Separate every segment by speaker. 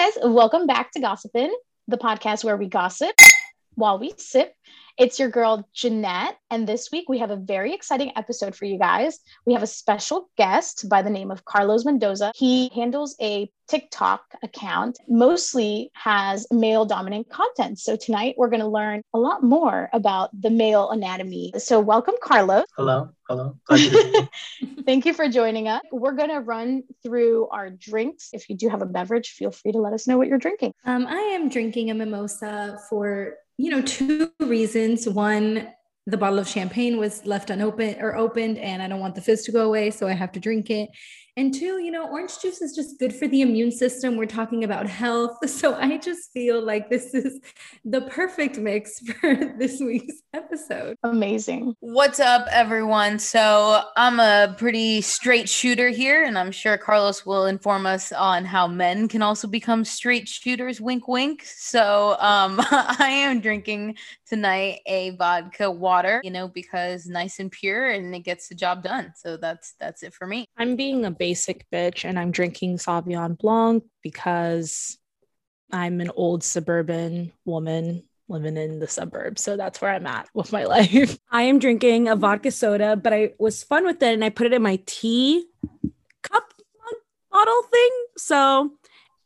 Speaker 1: Guys. Welcome back to Gossipin', the podcast where we gossip while we sip. It's your girl, Jeanette. And this week we have a very exciting episode for you guys. We have a special guest by the name of Carlos Mendoza. He handles a TikTok account, mostly has male dominant content. So tonight we're going to learn a lot more about the male anatomy. So welcome, Carlos.
Speaker 2: Hello. Hello.
Speaker 1: Thank you for joining us. We're going to run through our drinks. If you do have a beverage, feel free to let us know what you're drinking.
Speaker 3: Um, I am drinking a mimosa for you know, two reasons. One, the bottle of champagne was left unopened or opened, and I don't want the fizz to go away, so I have to drink it. And two, you know, orange juice is just good for the immune system. We're talking about health. So I just feel like this is the perfect mix for this week's episode.
Speaker 1: Amazing.
Speaker 4: What's up, everyone? So I'm a pretty straight shooter here, and I'm sure Carlos will inform us on how men can also become straight shooters. Wink, wink. So um, I am drinking tonight a vodka water, you know, because nice and pure and it gets the job done. So that's that's it for me.
Speaker 5: I'm being a basic bitch and I'm drinking Sauvignon Blanc because I'm an old suburban woman living in the suburbs. So that's where I'm at with my life. I am drinking a vodka soda, but I was fun with it and I put it in my tea cup bottle thing. So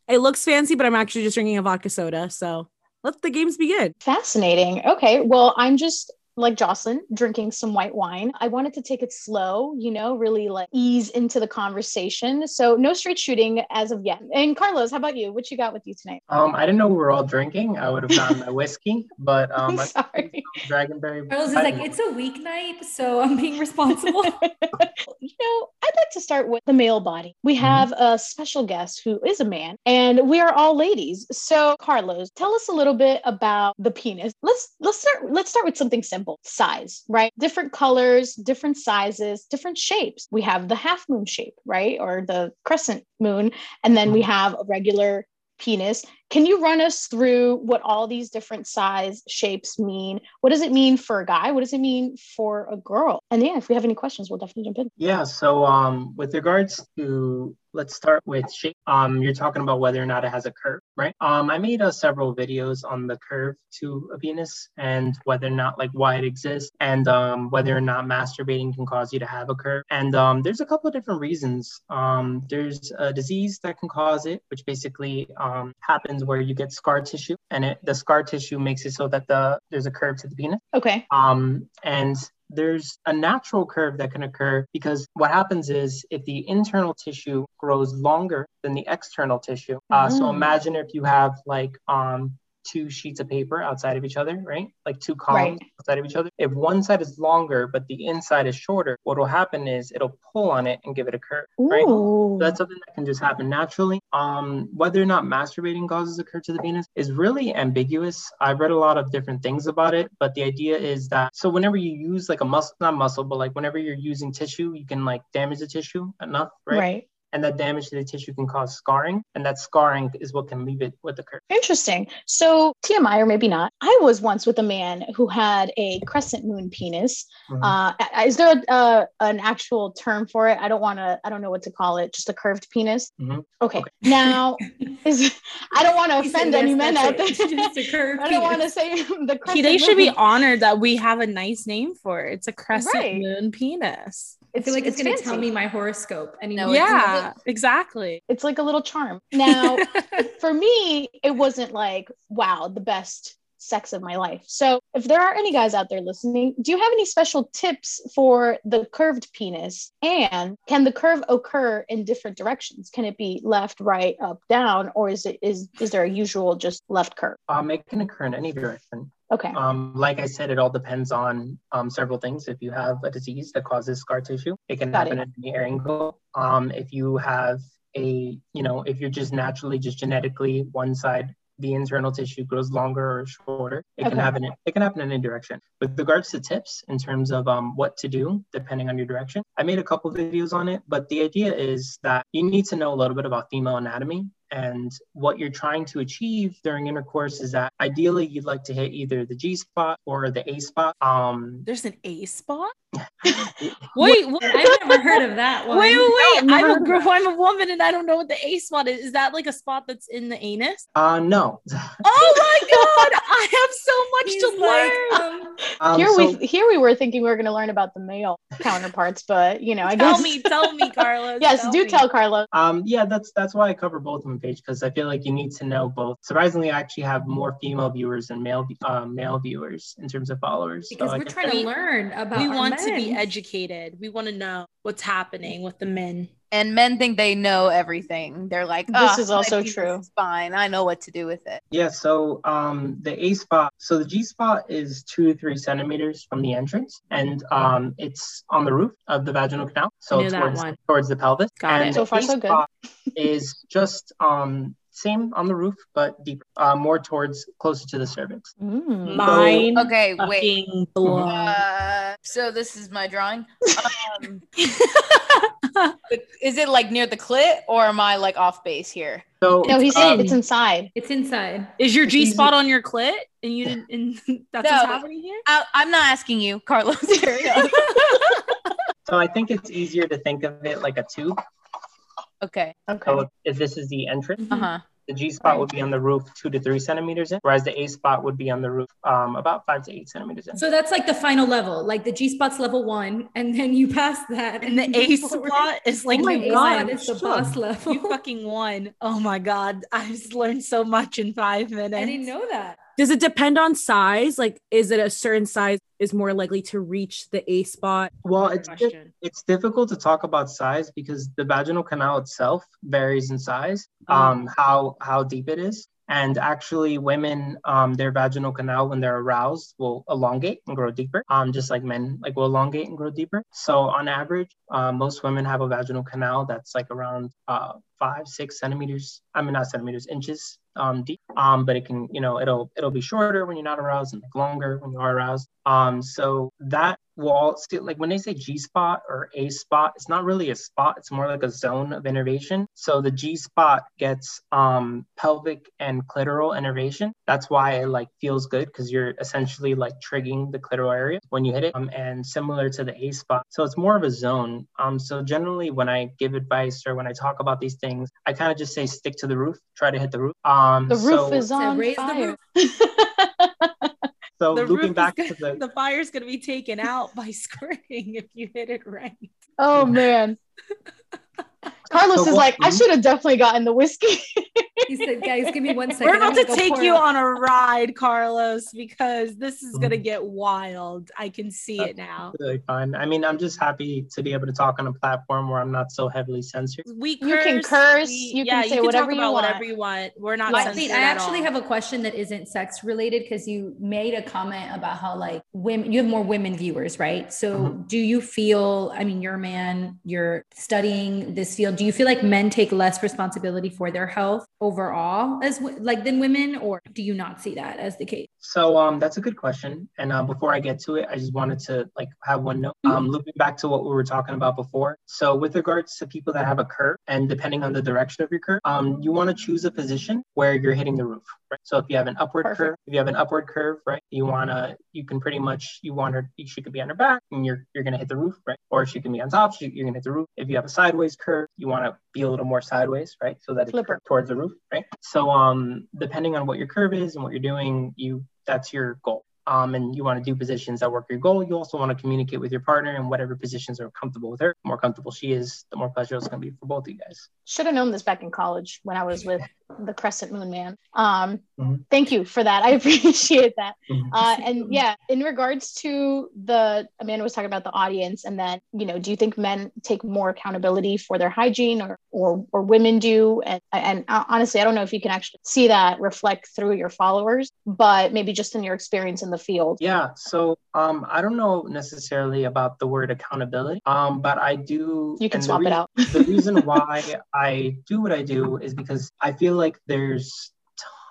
Speaker 5: it looks fancy, but I'm actually just drinking a vodka soda. So let the games begin.
Speaker 1: Fascinating. Okay. Well, I'm just like Jocelyn, drinking some white wine. I wanted to take it slow, you know, really like ease into the conversation. So no straight shooting as of yet. And Carlos, how about you? What you got with you tonight?
Speaker 2: Um, I didn't know we were all drinking. I would have gotten my whiskey, but um,
Speaker 1: I'm sorry.
Speaker 2: Dragonberry.
Speaker 3: Carlos is like, it's a weeknight, so I'm being responsible.
Speaker 1: you know, I'd like to start with the male body. We mm-hmm. have mm-hmm. a special guest who is a man, and we are all ladies. So, Carlos, tell us a little bit about the penis. Let's let's start let's start with something simple example, size, right? Different colors, different sizes, different shapes. We have the half moon shape, right? Or the crescent moon. And then we mm-hmm. have a regular penis. Can you run us through what all these different size shapes mean? What does it mean for a guy? What does it mean for a girl? And yeah, if we have any questions, we'll definitely jump in.
Speaker 2: Yeah. So um, with regards to let's start with shape. Um, you're talking about whether or not it has a curve, right? Um, I made uh, several videos on the curve to a penis and whether or not like why it exists and um, whether or not masturbating can cause you to have a curve. And um, there's a couple of different reasons. Um, there's a disease that can cause it, which basically um, happens where you get scar tissue, and it, the scar tissue makes it so that the there's a curve to the penis.
Speaker 1: Okay.
Speaker 2: Um, and there's a natural curve that can occur because what happens is if the internal tissue grows longer than the external tissue. Uh, So mm. imagine if you have like um, two sheets of paper outside of each other, right? Like two columns right. outside of each other. If one side is longer but the inside is shorter, what will happen is it'll pull on it and give it a curve, Ooh. right? So that's something that can just happen naturally. Um, whether or not masturbating causes a curve to the penis is really ambiguous. I've read a lot of different things about it, but the idea is that so whenever you use like a muscle, not muscle, but like whenever you're using tissue, you can like damage the tissue enough, right?
Speaker 1: Right
Speaker 2: and that damage to the tissue can cause scarring and that scarring is what can leave it with the curve
Speaker 1: interesting so tmi or maybe not i was once with a man who had a crescent moon penis mm-hmm. uh, is there a, uh, an actual term for it i don't want to i don't know what to call it just a curved penis
Speaker 2: mm-hmm.
Speaker 1: okay. okay. now is i don't want to offend any men out there just a curved i don't want to say the
Speaker 5: crescent they should moon. be honored that we have a nice name for it it's a crescent right. moon penis
Speaker 3: I feel like it's, it's going to tell me my horoscope.
Speaker 5: And no, yeah, exactly.
Speaker 1: It's like a little charm. Now, for me, it wasn't like, wow, the best sex of my life. So, if there are any guys out there listening, do you have any special tips for the curved penis? And can the curve occur in different directions? Can it be left, right, up, down, or is it is is there a usual just left curve?
Speaker 2: Um, it can occur in any direction.
Speaker 1: Okay.
Speaker 2: Um, like I said, it all depends on um, several things. If you have a disease that causes scar tissue, it can Got happen it. at any angle. Um, if you have a, you know, if you're just naturally, just genetically, one side the internal tissue grows longer or shorter. It okay. can happen. It can happen in any direction. With regards to tips in terms of um, what to do depending on your direction, I made a couple videos on it. But the idea is that you need to know a little bit about female anatomy And what you're trying to achieve during intercourse is that ideally you'd like to hit either the G spot or the A spot. Um,
Speaker 5: There's an A spot.
Speaker 2: it-
Speaker 5: Wait.
Speaker 3: I've never heard of that one.
Speaker 5: Wait, wait, wait!
Speaker 1: never
Speaker 5: I'm a
Speaker 1: of
Speaker 5: girl. I'm a woman, and I don't know what the A spot is. Is that like a spot that's in the anus?
Speaker 2: uh, no.
Speaker 5: Oh my god! I have so much
Speaker 3: He's
Speaker 5: to learn.
Speaker 3: um,
Speaker 2: Um,
Speaker 1: here
Speaker 2: so-
Speaker 1: we here we were thinking we were going to learn about the male counterparts, but you know, I
Speaker 5: tell
Speaker 1: guess.
Speaker 5: me, tell me, Carlos.
Speaker 1: yes, do
Speaker 5: me.
Speaker 1: tell Carlos.
Speaker 2: Um, yeah, that's that's why I cover both of them, Paige, because I feel like you need to know both. Surprisingly, I actually have more female viewers than male uh, male viewers in terms of followers.
Speaker 3: Because
Speaker 2: I
Speaker 3: we're trying to learn about.
Speaker 5: We
Speaker 3: our
Speaker 5: want to be educated. We want to know what's happening with the men.
Speaker 4: And men think they know everything. They're like,
Speaker 1: This
Speaker 4: "Ah,
Speaker 1: is also true.
Speaker 4: is Fine, I know what to do with it.
Speaker 2: Yeah, so um, the A spot, so the G spot is two to three centimeters from the entrance, and um, it's on the roof of the vaginal canal, so
Speaker 5: Knew
Speaker 2: towards towards the pelvis.
Speaker 5: Got
Speaker 2: and
Speaker 5: it.
Speaker 1: So far,
Speaker 2: the A
Speaker 1: so good.
Speaker 2: spot is just um, same on the roof, but deeper, uh, more towards closer to the cervix.
Speaker 1: Mm.
Speaker 5: Mine.
Speaker 4: Okay, wait. Uh, so this is my drawing. Um, is it like near the clit, or am I like off base here?
Speaker 2: So
Speaker 1: No, he
Speaker 2: uh,
Speaker 1: said it's inside.
Speaker 3: It's inside.
Speaker 5: Is your G spot on your clit? And you didn't. And that's
Speaker 4: No,
Speaker 5: what's happening here.
Speaker 4: I, I'm not asking you, Carlos. Carry
Speaker 2: so I think it's easier to think of it like a tube.
Speaker 4: Okay.
Speaker 1: Okay.
Speaker 2: So if this is the entrance,
Speaker 4: Uh huh.
Speaker 2: the G spot would be on the roof two to three centimeters in, whereas the A spot would be on the roof um, about five to eight centimeters in.
Speaker 3: So that's like the final level. Like the G spot's level one, and then you pass that,
Speaker 5: And the A spot is like
Speaker 3: Oh my god,
Speaker 5: won.
Speaker 3: it's the boss level.
Speaker 5: You fucking won. Oh my god. I've learned so much in five minutes.
Speaker 3: I didn't know that.
Speaker 5: Does it depend on size? Like, is it a certain size is more likely to reach the A spot?
Speaker 2: Well, it's di- it's difficult to talk about size because the vaginal canal itself varies in size,
Speaker 5: Oh.
Speaker 2: um, how how deep it is. And actually, women, um, their vaginal canal, when they're aroused, will elongate and grow deeper, um, just like men, like will elongate and grow deeper. So on average, uh, most women have a vaginal canal that's like around uh, five, six centimeters. I mean, not centimeters, inches um, deep. Um, but it can, you know, it'll it'll be shorter when you're not aroused and like longer when you are aroused. Um, so that will all like when they say G spot or A spot, it's not really a spot. It's more like a zone of innervation. So the G spot gets um, pelvic and clitoral innervation. That's why it like feels good because you're essentially like triggering the clitoral area when you hit it. Um, and similar to the A spot, so it's more of a zone. Um, so generally when I give advice or when I talk about these things, I kind of just say stick to the roof, try to hit the roof. Um,
Speaker 1: The roof
Speaker 2: so,
Speaker 1: is on
Speaker 3: raise the
Speaker 1: fire.
Speaker 2: so
Speaker 5: The
Speaker 2: looping
Speaker 5: roof
Speaker 2: back
Speaker 5: is
Speaker 2: to
Speaker 5: gonna,
Speaker 2: the
Speaker 5: the fire's gonna be taken out by squirting if you hit it right.
Speaker 1: oh man. Carlos
Speaker 2: So
Speaker 1: is
Speaker 2: what-
Speaker 1: like, I should have definitely gotten the whiskey.
Speaker 3: He said, "Guys, give me one second.
Speaker 5: We're about to take you
Speaker 3: out-
Speaker 5: on a ride, Carlos, because this is gonna
Speaker 2: Mhm.
Speaker 5: get wild. I can see it now.
Speaker 2: really fun. I mean, I'm just happy to be able to talk on a platform where I'm not so heavily censored.
Speaker 5: We curse,
Speaker 1: You can curse, you can say whatever
Speaker 5: talk
Speaker 1: you want.
Speaker 5: whatever you want. We're not
Speaker 3: Wait,
Speaker 5: censored
Speaker 3: I
Speaker 5: at
Speaker 3: actually
Speaker 5: all.
Speaker 3: have a question that isn't sex related because you made a comment about how like women, you have more women viewers, right? So
Speaker 2: Mhm.
Speaker 3: do you feel, I mean, you're a man, you're studying this field. Do you feel like men take less responsibility for their health overall as like than women, or do you not see that as the case?
Speaker 2: So um, that's a good question. And uh, before I get to it, I just wanted to like have one note. Um, looping back to what we were talking about before. So with regards to people that have a curve, and depending on the direction of your curve, um, you want to choose a position where you're hitting the roof. Right? So if you have an upward
Speaker 1: Perfect.
Speaker 2: curve, if you have an upward curve, right, you wanna, you can pretty much, you want her, she could be on her back, and you're you're gonna hit the roof, right? Or she can be on top, she, you're gonna hit the roof. If you have a sideways curve, you want to be a little more sideways, right? So that
Speaker 1: Flipper.
Speaker 2: curved towards the roof, right? So um, depending on what your curve is and what you're doing, you that's your goal. Um, and you want to do positions that work your goal. You also want to communicate with your partner in whatever positions are comfortable with her. The more comfortable she is, the more pleasure it's going to be for both of you guys.
Speaker 1: Should have known this back in college when I was with the Crescent Moon Man. Um,
Speaker 2: Mhm.
Speaker 1: Thank you for that. I appreciate that.
Speaker 2: Mhm.
Speaker 1: Uh, and yeah, in regards to the Amanda was talking about the audience, and then you know, do you think men take more accountability for their hygiene, or or or women do? And and honestly, I don't know if you can actually see that reflect through your followers, but maybe just in your experience in the field.
Speaker 2: Yeah. So um, I don't know necessarily about the word accountability, um, but I do.
Speaker 1: You can
Speaker 2: and the
Speaker 1: swap it out.
Speaker 2: the reason why I do what I do is because I feel like there's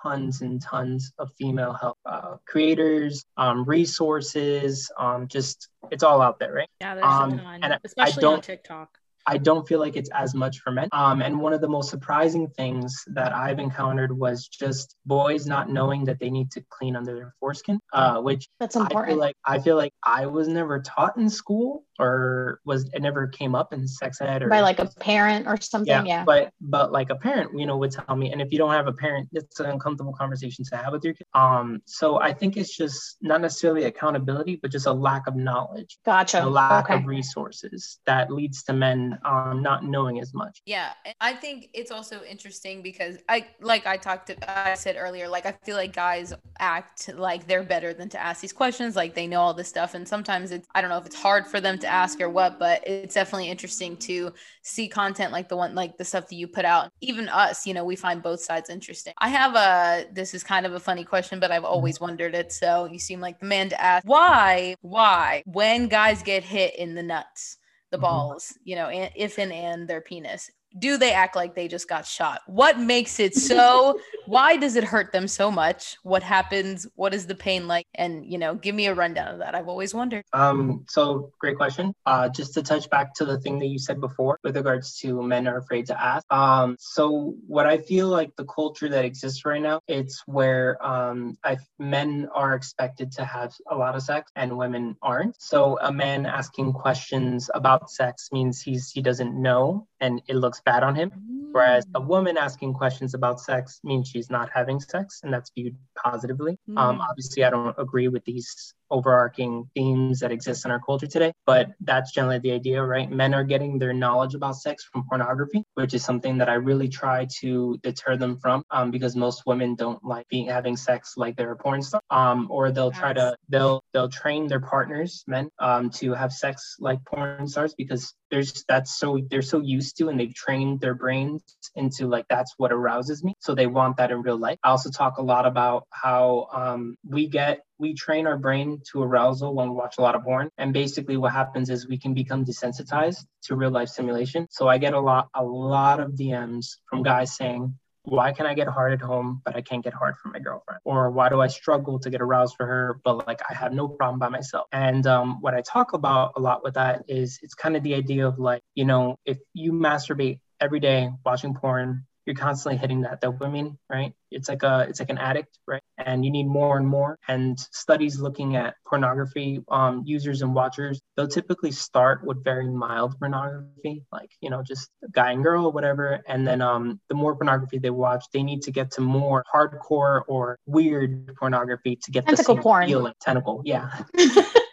Speaker 2: tons and tons of female help uh, creators, um, resources, um, just it's all out there, right?
Speaker 5: Yeah, there's
Speaker 2: Um,
Speaker 5: a ton,
Speaker 2: and I- I
Speaker 5: especially on
Speaker 2: don't-
Speaker 5: TikTok.
Speaker 2: I don't feel like it's as much for men. Um, and one of the most surprising things that I've encountered was just boys not knowing that they need to clean under their foreskin, uh, which
Speaker 1: that's important.
Speaker 2: I feel like I feel like I was never taught in school or was it never came up in sex ed or
Speaker 1: by like a parent or something. Yeah, yeah.
Speaker 2: But but like a parent, you know, would tell me, and if you don't have a parent, it's an uncomfortable conversation to have with your kid. Um, so I think it's just not necessarily accountability, but just a lack of knowledge.
Speaker 1: Gotcha.
Speaker 2: A lack okay. of resources that leads to men um, not knowing as much.
Speaker 4: Yeah, I think it's also interesting because I like I talked to I said earlier, like I feel like guys act like they're better than to ask these questions, like they know all this stuff, and sometimes it's I don't know if it's hard for them to ask or what, but it's definitely interesting to see content like the one like the stuff that you put out. Even us, you know, we find both sides interesting. I have a this is kind of a funny question, but I've always wondered it. So you seem like the man to ask. Why, why, when guys get hit in the nuts, the mm-hmm. balls, you know, and if and and their penis, do they act like they just got shot? What makes it so? why does it hurt them so much? What happens? What is the pain like? And you know, give me a rundown of that. I've always wondered.
Speaker 2: Um, so great question. Uh, just to touch back to the thing that you said before with regards to men are afraid to ask. Um, so what I feel like the culture that exists right now, it's where um, I men are expected to have a lot of sex and women aren't. So a man asking questions about sex means he's he doesn't know and it looks bad on him. Whereas a woman asking questions about sex means she's not having sex, and that's viewed positively. Mm. Um, obviously, I don't agree with these overarching themes that exist in our culture today. But that's generally the idea, right? Men are getting their knowledge about sex from pornography, which is something that I really try to deter them from um, because most women don't like being having sex like they're a porn star. Um, or they'll try to they'll they'll train their partners, men, um, to have sex like porn stars because there's that's so they're so used to and they've trained their brains into like that's what arouses me. So they want that in real life. I also talk a lot about how um, we get we train our brain to arousal when we watch a lot of porn. And basically what happens is we can become desensitized to real life simulation. So I get a lot, a lot of DMs from guys saying, why can I get hard at home, but I can't get hard for my girlfriend? Or why do I struggle to get aroused for her, but like I have no problem by myself? And um, what I talk about a lot with that is it's kind of the idea of like, you know, if you masturbate every day watching porn, you're constantly hitting that dopamine, right? It's like a it's like an addict, right? And you need more and more. And studies looking at pornography um, users and watchers, they'll typically start with very mild pornography, like you know just guy and girl, or whatever. And then um, the more pornography they watch, they need to get to more hardcore or weird pornography to get
Speaker 1: tentacle
Speaker 2: the same
Speaker 1: porn.
Speaker 2: feeling. Tentacle, yeah.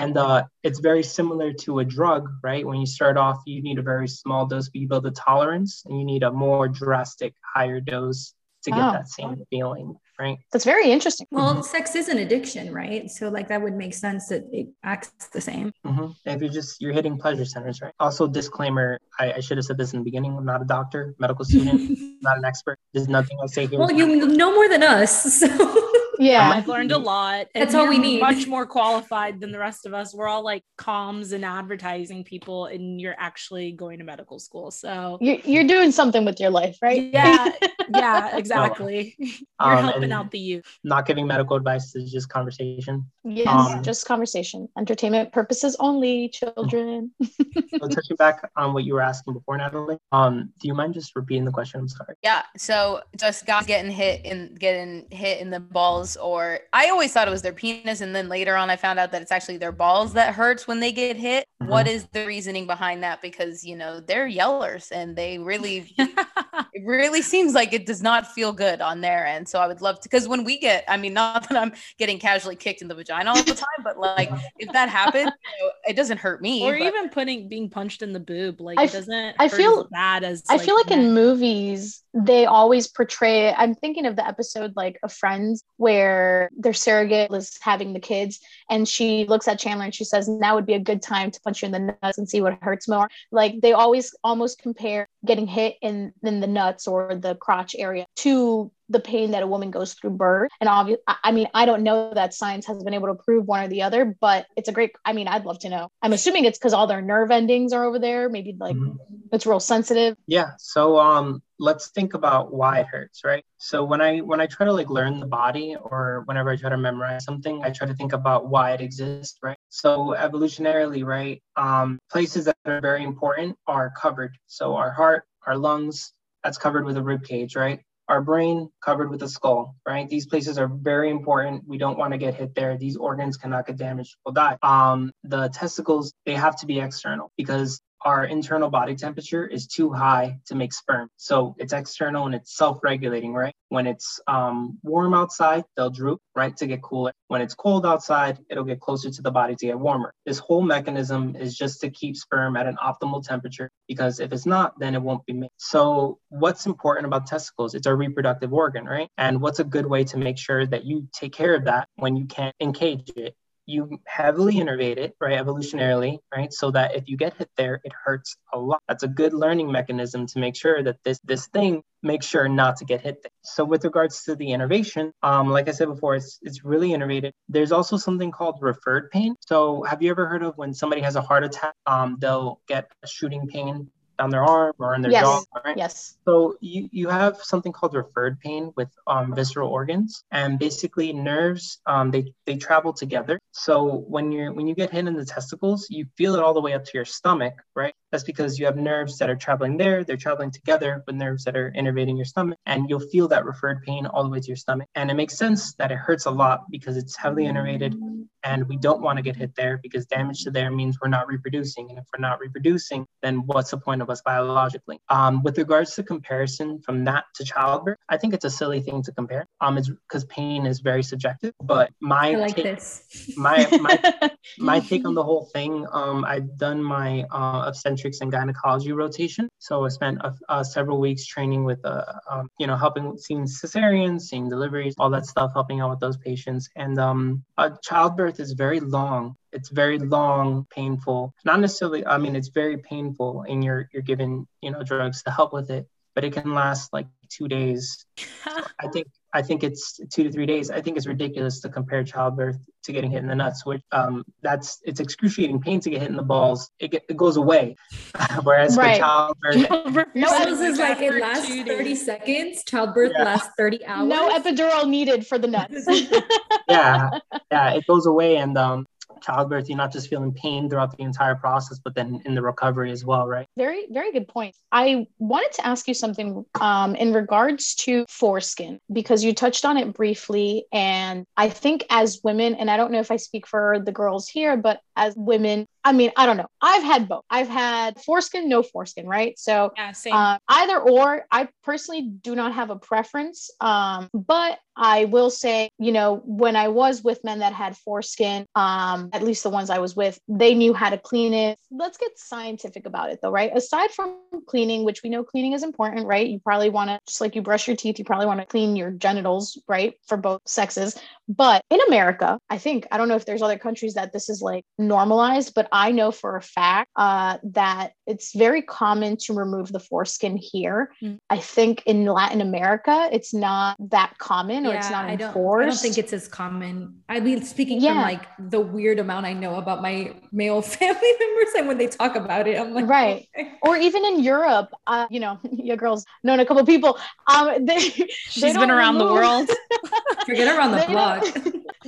Speaker 2: and uh, it's very similar to a drug, right? When you start off, you need a very small dose, but you build a tolerance, and you need a more drastic, higher dose to get that same feeling, right?
Speaker 1: That's very interesting.
Speaker 3: Well, mm-hmm. sex is an addiction, right? So like that would make sense that it acts the same.
Speaker 2: Mm-hmm. If you're just you're hitting pleasure centers, right? Also, disclaimer: I, I should have said this in the beginning. I'm not a doctor, medical student, not an expert. There's nothing I say here.
Speaker 3: Well, you know more than us, so
Speaker 1: yeah.
Speaker 5: I've learned a lot
Speaker 3: that's all we need.
Speaker 5: much more qualified than the rest of us. We're all like comms and advertising people and you're actually going to medical school so.
Speaker 1: You're, you're doing something with your life right?
Speaker 5: Yeah. Yeah exactly. You're um, helping out the youth.
Speaker 2: not giving medical advice is just conversation
Speaker 1: yes um, just conversation. Entertainment purposes only children.
Speaker 2: So touching back on what you were asking before natalie um do you mind just repeating the question? I'm sorry.
Speaker 4: Yeah so just guys getting hit and getting hit in the balls balls or I always thought it was their penis and then later on I found out that it's actually their balls that hurts when they get hit. Mm-hmm. What is the reasoning behind that because you know they're yellers and they really it really seems like it does not feel good on their end. So I would love to because when we get I mean not that I'm getting casually kicked in the vagina all the time but like if that happens you know, it doesn't hurt me
Speaker 5: or
Speaker 4: but.
Speaker 5: even putting being punched in the boob like it doesn't
Speaker 1: I feel
Speaker 5: as bad as
Speaker 1: I feel like in movies they always portray I'm thinking of the episode like of Friends where their surrogate is having the kids and she looks at Chandler and she says now would be a good time to punch you in the nuts and see what hurts more like they always almost compare getting hit in in the nuts or the crotch area to the pain that a woman goes through birth. And obviously, I mean, I don't know that science has been able to prove one or the other, but it's a great, I mean, I'd love to know. I'm assuming it's because all their nerve endings are over there. Maybe like mm-hmm. it's real sensitive.
Speaker 2: Yeah. So, um, let's think about why it hurts, right? So when I when I try to like learn the body or whenever I try to memorize something, I try to think about why it exists, right? So evolutionarily, right, um, places that are very important are covered. So our heart, our lungs, that's covered with a rib cage, right? Our brain covered with a skull, right? These places are very important. We don't want to get hit there. These organs cannot get damaged. We'll die. Um, the testicles, they have to be external because our internal body temperature is too high to make sperm. So it's external and it's self-regulating, right? When it's um, warm outside, they'll droop, right, to get cooler. When it's cold outside, it'll get closer to the body to get warmer. This whole mechanism is just to keep sperm at an optimal temperature because if it's not, then it won't be made. So what's important about testicles? It's our reproductive organ, right? And what's a good way to make sure that you take care of that when you can't encage it? You heavily innervate it, right, evolutionarily, right, so that if you get hit there, it hurts a lot. That's a good learning mechanism to make sure that this this thing makes sure not to get hit there. So with regards to the innervation, um, like I said before, it's it's really innervated. There's also something called referred pain. So have you ever heard of when somebody has a heart attack, um, they'll get a shooting pain on their arm or in their
Speaker 1: yes.
Speaker 2: jaw. Right?
Speaker 1: Yes.
Speaker 2: So you, you have something called referred pain with um, visceral organs, and basically nerves um, they they travel together. So when you're when you get hit in the testicles, you feel it all the way up to your stomach, right? That's because you have nerves that are traveling there. They're traveling together with nerves that are innervating your stomach, and you'll feel that referred pain all the way to your stomach. And it makes sense that it hurts a lot because it's heavily innervated, and we don't want to get hit there because damage to there means we're not reproducing, and if we're not reproducing, then what's the point of us biologically? Um, with regards to comparison from that to childbirth, I think it's a silly thing to compare. Um, it's because pain is very subjective. But my
Speaker 3: I like
Speaker 2: take,
Speaker 3: this.
Speaker 2: my my my take on the whole thing. Um, I've done my uh, obstetrics and gynecology rotation, so I spent uh, uh, several weeks training with, uh, um, you know, helping seeing cesareans, seeing deliveries, all that stuff, helping out with those patients. And um, uh, childbirth is very long. It's very long, painful. Not necessarily. I mean, it's very painful, and you're you're given you know drugs to help with it, but it can last like two days. I think I think it's two to three days. I think it's ridiculous to compare childbirth to getting hit in the nuts, which um, that's it's excruciating pain to get hit in the balls. It, get, it goes away, whereas
Speaker 1: Right.
Speaker 2: for childbirth,
Speaker 1: No,
Speaker 3: Hers is like it lasts 30 seconds. Childbirth
Speaker 2: Yeah.
Speaker 3: lasts 30 hours.
Speaker 1: no epidural needed for the nuts.
Speaker 2: yeah, yeah, it goes away, and um, childbirth, you're not just feeling pain throughout the entire process, but then in the recovery as well, right?
Speaker 1: very very good point i wanted to ask you something um, in regards to foreskin because you touched on it briefly and i think as women and i don't know if i speak for the girls here but as women i mean i don't know. I've had both. I've had foreskin no foreskin right? So
Speaker 5: Yeah,
Speaker 1: uh, either or i personally do not have a preference. Um, but i will say you know when i was with men that had foreskin um, at least the ones i was with they knew how to clean it. Let's get scientific about it though right? Aside from cleaning which we know cleaning is important right? You probably want to just like you brush your teeth you probably want to clean your genitals right for both sexes. But in america i think i don't know if there's other countries that this is like normalized but i know for a fact uh, that it's very common to remove the foreskin here
Speaker 5: Mm.
Speaker 1: i think in latin america it's not that common or it's not
Speaker 3: I don't,
Speaker 1: enforced
Speaker 3: I don't think it's as common. I mean, speaking
Speaker 1: Yeah.
Speaker 3: from like the weird amount I know about my male family members, and when they talk about it, I'm like,
Speaker 1: Right.
Speaker 3: okay.
Speaker 1: or even in Europe, uh, you know, your girls known a couple people. Um, they,
Speaker 5: She's
Speaker 1: they
Speaker 5: been around the world.
Speaker 3: forget around the block.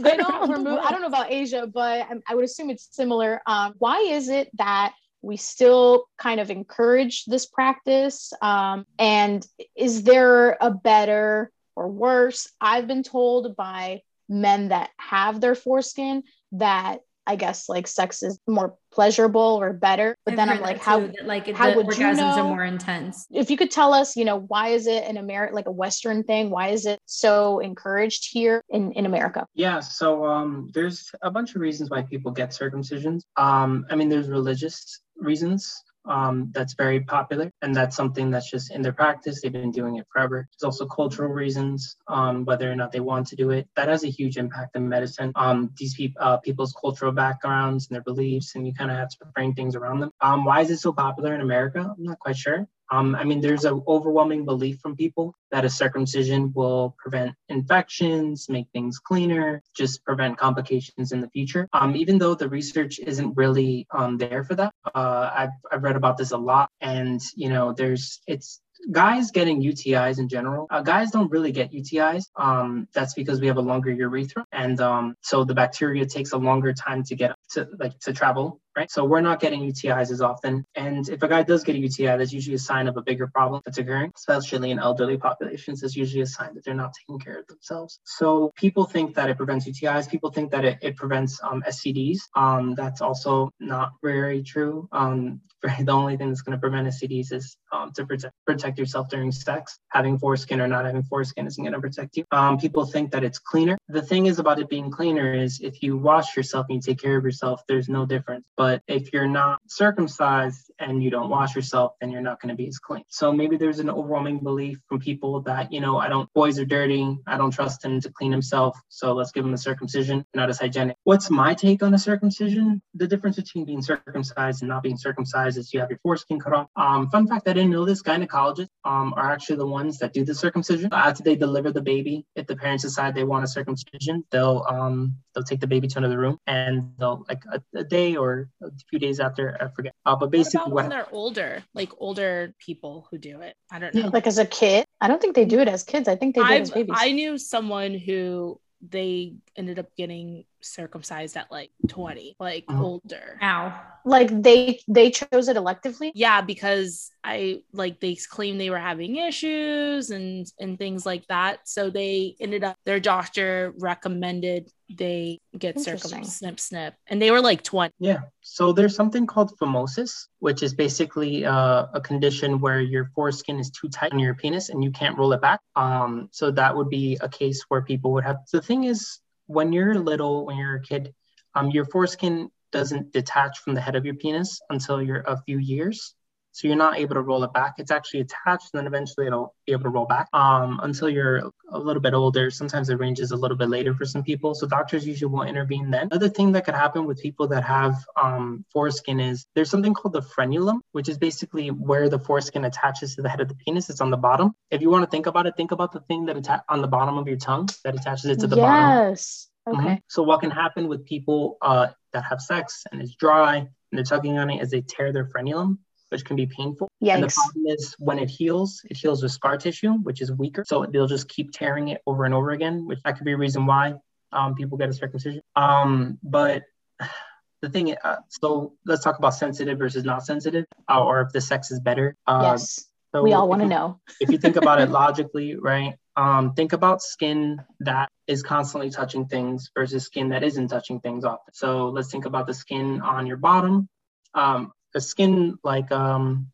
Speaker 1: They don't remove. I don't know about Asia, but I, I would assume it's similar. Um, why is it that we still kind of encourage this practice? Um, and is there a better or worse? I've been told by men that have their foreskin that I guess like sex is more pleasurable or better. But
Speaker 3: I've
Speaker 1: then I'm like, how
Speaker 3: too, that, like
Speaker 1: how
Speaker 3: the
Speaker 1: would you know?
Speaker 3: are more intense.
Speaker 1: if you could tell us, you know, why is it in America like a Western thing? Why is it so encouraged here in, in America?
Speaker 2: Yeah, so um, there's a bunch of reasons why people get circumcisions. Um, I mean, there's religious reasons um, that's very popular, and that's something that's just in their practice. They've been doing it forever. There's also cultural reasons, um, whether or not they want to do it. That has a huge impact in medicine. Um, these people, uh, people's cultural backgrounds and their beliefs, and you kind of have to frame things around them. Um, why is it so popular in America? I'm not quite sure. Um, I mean, there's an overwhelming belief from people that a circumcision will prevent infections, make things cleaner, just prevent complications in the future. Um, even though the research isn't really um, there for that, uh, I've, I've read about this a lot, and you know, there's it's guys getting UTIs in general, uh, guys don't really get UTIs. Um, that's because we have a longer urethra, and um, so the bacteria takes a longer time to get to like to travel right? So we're not getting UTIs as often. And if a guy does get a UTI, that's usually a sign of a bigger problem that's occurring, especially in elderly populations. It's usually a sign that they're not taking care of themselves. So people think that it prevents UTIs. People think that it, it prevents um, STDs. Um, that's also not very true. Um, the only thing that's going to prevent STDs is um, to protect, protect yourself during sex. Having foreskin or not having foreskin isn't going to protect you. Um, people think that it's cleaner. The thing is about it being cleaner is if you wash yourself and you take care of yourself, there's no difference. But if you're not circumcised and you don't wash yourself, then you're not going to be as clean. So maybe there's an overwhelming belief from people that, you know, I don't, boys are dirty. I don't trust him to clean himself. So let's give him a circumcision, not as hygienic. What's my take on a circumcision? The difference between being circumcised and not being circumcised is you have your foreskin cut off. Um, fun fact, I didn't know this. Gynecologists um, are actually the ones that do the circumcision. After they deliver the baby, if the parents decide they want a circumcision, they'll um, they'll take the baby to another room and they'll like a, a day or a few days after, I forget. Uh, but basically,
Speaker 5: what, what when they're older, like older people who do it, I don't know.
Speaker 1: Like as a kid, I don't think they do it as kids. I think they do it as babies.
Speaker 5: I knew someone who they ended up getting circumcised at like 20 like mm-hmm. older.
Speaker 3: Ow.
Speaker 1: like they they chose it electively?
Speaker 5: Yeah because i like they claimed they were having issues and and things like that. So they ended up their doctor recommended they get circumcised snip snip. And they were like 20
Speaker 2: yeah. So there's something called phimosis which is basically uh, a condition where your foreskin is too tight on your penis and you can't roll it back. Um so that would be a case where people would have the thing is when you're little, when you're a kid, um, your foreskin doesn't detach from the head of your penis until you're a few years. So you're not able to roll it back. It's actually attached, and then eventually it'll be able to roll back um, until you're a little bit older. Sometimes it ranges a little bit later for some people. So doctors usually will intervene then. Another thing that could happen with people that have um, foreskin is there's something called the frenulum, which is basically where the foreskin attaches to the head of the penis. It's on the bottom. If you want to think about it, think about the thing that atta- on the bottom of your tongue that attaches it to the
Speaker 1: yes.
Speaker 2: bottom.
Speaker 1: Yes.
Speaker 2: Mm-hmm. Okay. Mm-hmm. So what can happen with people uh, that have sex and it's dry and they're tugging on it is they tear their frenulum which can be painful.
Speaker 1: Yikes.
Speaker 2: And the problem is when it heals, it heals with scar tissue, which is weaker. So they'll just keep tearing it over and over again, which that could be a reason why um, people get a circumcision. Um, but the thing, uh, so let's talk about sensitive versus not sensitive, uh, or if the sex is better.
Speaker 1: Uh, yes. So we all want to know.
Speaker 2: if you think about it logically, right? Um, think about skin that is constantly touching things versus skin that isn't touching things often. So let's think about the skin on your bottom. Um, the skin like um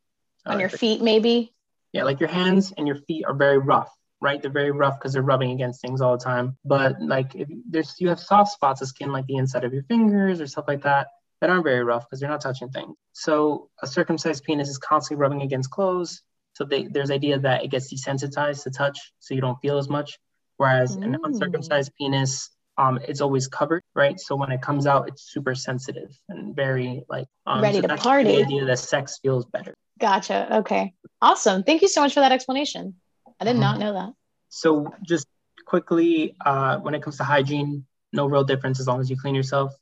Speaker 1: on uh, your feet maybe?
Speaker 2: Yeah like your hands and your feet are very rough right? They're very rough because they're rubbing against things all the time. But like if there's you have soft spots of skin like the inside of your fingers or stuff like that that aren't very rough because they're not touching things. So a circumcised penis is constantly rubbing against clothes. So they, there's idea that it gets desensitized to touch so you don't feel as much. Whereas mm. an uncircumcised penis um, it's always covered, right? So when it comes out, it's super sensitive and very like
Speaker 1: um, ready so to party.
Speaker 2: The idea that sex feels better.
Speaker 1: Gotcha. Okay. Awesome. Thank you so much for that explanation. I did mm-hmm. not know that.
Speaker 2: So just quickly, uh, when it comes to hygiene, no real difference as long as you clean yourself.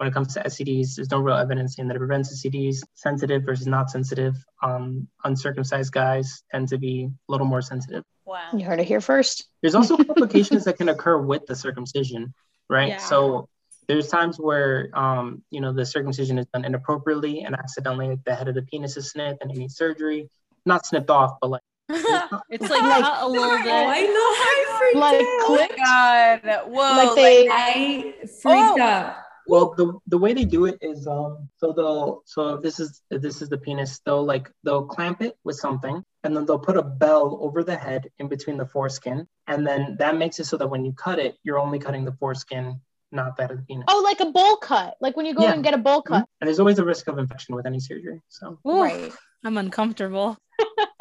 Speaker 2: When it comes to STDs, there's no real evidence saying that it prevents STDs. Sensitive versus not sensitive. Um, uncircumcised guys tend to be a little more sensitive.
Speaker 1: Wow. You heard it here first.
Speaker 2: There's also complications that can occur with the circumcision, right? Yeah. So there's times where um, you know the circumcision is done inappropriately and accidentally like, the head of the penis is snipped and it needs surgery. Not snipped off, but like
Speaker 5: it's like, like a little bit. Oh,
Speaker 3: I know. I
Speaker 1: like click.
Speaker 4: Oh God. Whoa.
Speaker 1: Like they.
Speaker 3: Like, I freaked oh. out.
Speaker 2: Well, the, the way they do it is um so they'll so this is this is the penis they'll like they'll clamp it with something and then they'll put a bell over the head in between the foreskin and then that makes it so that when you cut it you're only cutting the foreskin not that of the penis.
Speaker 1: Oh, like a bowl cut, like when you go yeah. and get a bowl cut.
Speaker 2: Mm-hmm. And there's always a risk of infection with any surgery. So
Speaker 5: Ooh, right, I'm uncomfortable.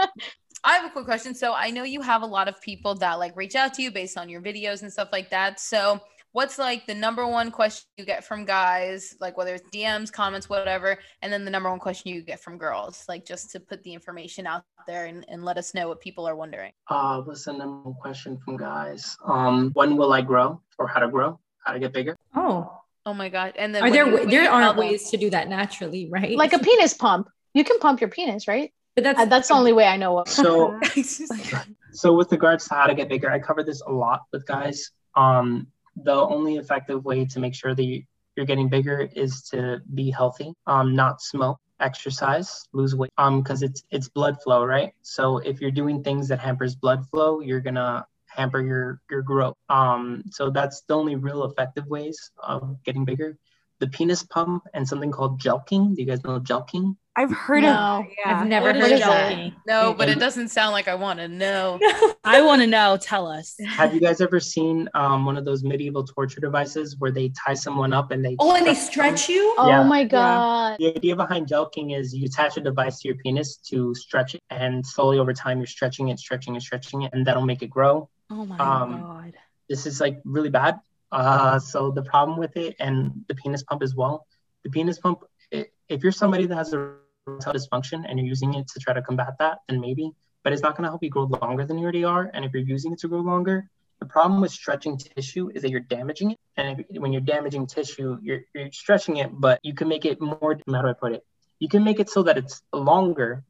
Speaker 4: I have a quick question. So I know you have a lot of people that like reach out to you based on your videos and stuff like that. So what's like the number one question you get from guys, like whether it's DMs, comments, whatever, and then the number one question you get from girls, like just to put the information out there and, and let us know what people are wondering.
Speaker 2: Uh, what's the number one question from guys? Um, when will I grow or how to grow, how to get bigger?
Speaker 3: Oh.
Speaker 4: Oh my God. And then
Speaker 3: are there, there aren't ways to do that naturally, right?
Speaker 1: Like a penis pump. You can pump your penis, right?
Speaker 3: But that's
Speaker 1: Uh, that's the only way I know of.
Speaker 2: So
Speaker 5: It's just like-
Speaker 2: so with regards to how to get bigger, I cover this a lot with guys. Um, the only effective way to make sure that you, you're getting bigger is to be healthy, um, not smoke, exercise, lose weight, um, because it's it's blood flow, right? So if you're doing things that hampers blood flow, you're gonna hamper your your growth. Um, so that's the only real effective ways of getting bigger. The penis pump and something called jelqing. Do you guys know jelqing?
Speaker 6: I've heard
Speaker 1: No.
Speaker 6: of yeah.
Speaker 3: I've never
Speaker 4: What
Speaker 3: heard of that.
Speaker 5: Jelqing.
Speaker 4: No, but it doesn't sound like I want to know.
Speaker 5: I want to know. Tell us.
Speaker 2: Have you guys ever seen um, one of those medieval torture devices where they tie someone up and they
Speaker 3: Oh, and they
Speaker 2: them?
Speaker 3: stretch you?
Speaker 1: Oh my god.
Speaker 2: The idea behind jelqing is you attach a device to your penis to stretch it, and slowly over time you're stretching it, stretching it, stretching it, and that'll make it grow.
Speaker 5: Oh my
Speaker 2: Um,
Speaker 5: god.
Speaker 2: This is like really bad. Uh, so the problem with it, and the penis pump as well. The penis pump, if you're somebody that has a erectile dysfunction and you're using it to try to combat that, then maybe. But it's not going to help you grow longer than you already are. And if you're using it to grow longer, the problem with stretching tissue is that you're damaging it. And if, when you're damaging tissue, you're, you're stretching it, but you can make it more, how do I put it? You can make it so that it's longer,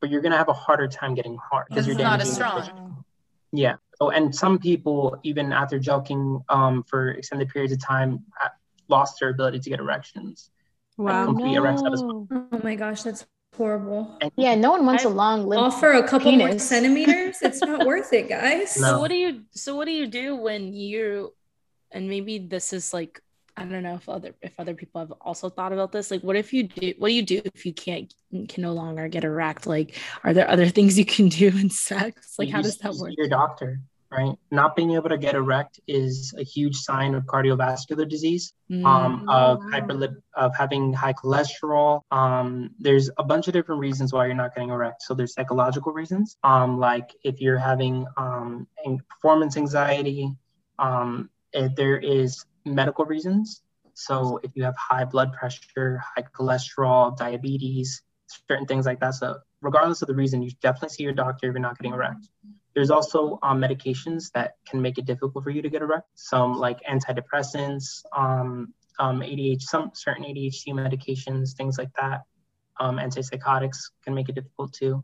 Speaker 2: but you're going to have a harder time getting hard
Speaker 4: Because
Speaker 2: you're
Speaker 4: it's not as strong.
Speaker 2: tissue. Yeah. So, and some people, even after jelqing um, for extended periods of time, uh, lost their ability to get erections.
Speaker 6: Wow.
Speaker 2: complete erectile dysfunction.
Speaker 1: No.
Speaker 3: Oh my gosh, that's horrible.
Speaker 2: And
Speaker 1: Yeah, no one wants
Speaker 5: I-
Speaker 1: a long limb.
Speaker 3: All for a couple more centimeters? It's not worth it, guys.
Speaker 2: No.
Speaker 5: So what do you so what do you do when you and maybe this is like I don't know if other if other people have also thought about this. Like what if you do what do you do if you can't can no longer get erect? Like are there other things you can do in sex? Like
Speaker 2: you
Speaker 5: how does that work?
Speaker 2: Your doctor, right? Not being able to get erect is a huge sign of cardiovascular disease.
Speaker 5: Mm.
Speaker 2: um, of
Speaker 6: wow.
Speaker 2: hyperlip of having high cholesterol. Um, there's a bunch of different reasons why you're not getting erect. So there's psychological reasons, um, like if you're having um, performance anxiety. Um, if there is medical reasons. So if you have high blood pressure, high cholesterol, diabetes, certain things like that. So regardless of the reason, you definitely see your doctor if you're not getting erect. There's also um, medications that can make it difficult for you to get erect. Some like antidepressants, um, um, ADHD, some certain ADHD medications, things like that. Um, antipsychotics can make it difficult too.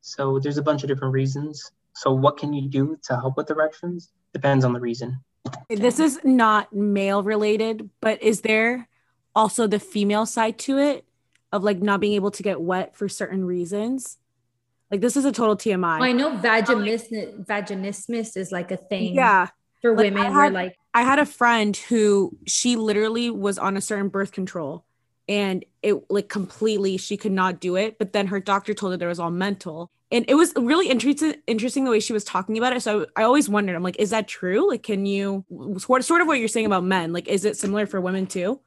Speaker 2: So there's a bunch of different reasons. So what can you do to help with erections? Depends on the reason.
Speaker 6: This is not male related, but is there also the female side to it of like not being able to get wet for certain reasons? Like this is a total TMI.
Speaker 3: Well, I know vaginismus, vaginismus is like a thing
Speaker 6: yeah.
Speaker 3: for
Speaker 6: Like, I
Speaker 3: women where
Speaker 6: had-
Speaker 3: like
Speaker 6: I had a friend who she literally was on a certain birth control and it like completely she could not do it but then her doctor told her there was all mental and it was really interesting interesting the way she was talking about it so I, always wondered i'm like is that true like can you sort sort of what you're saying about men like is it similar for women too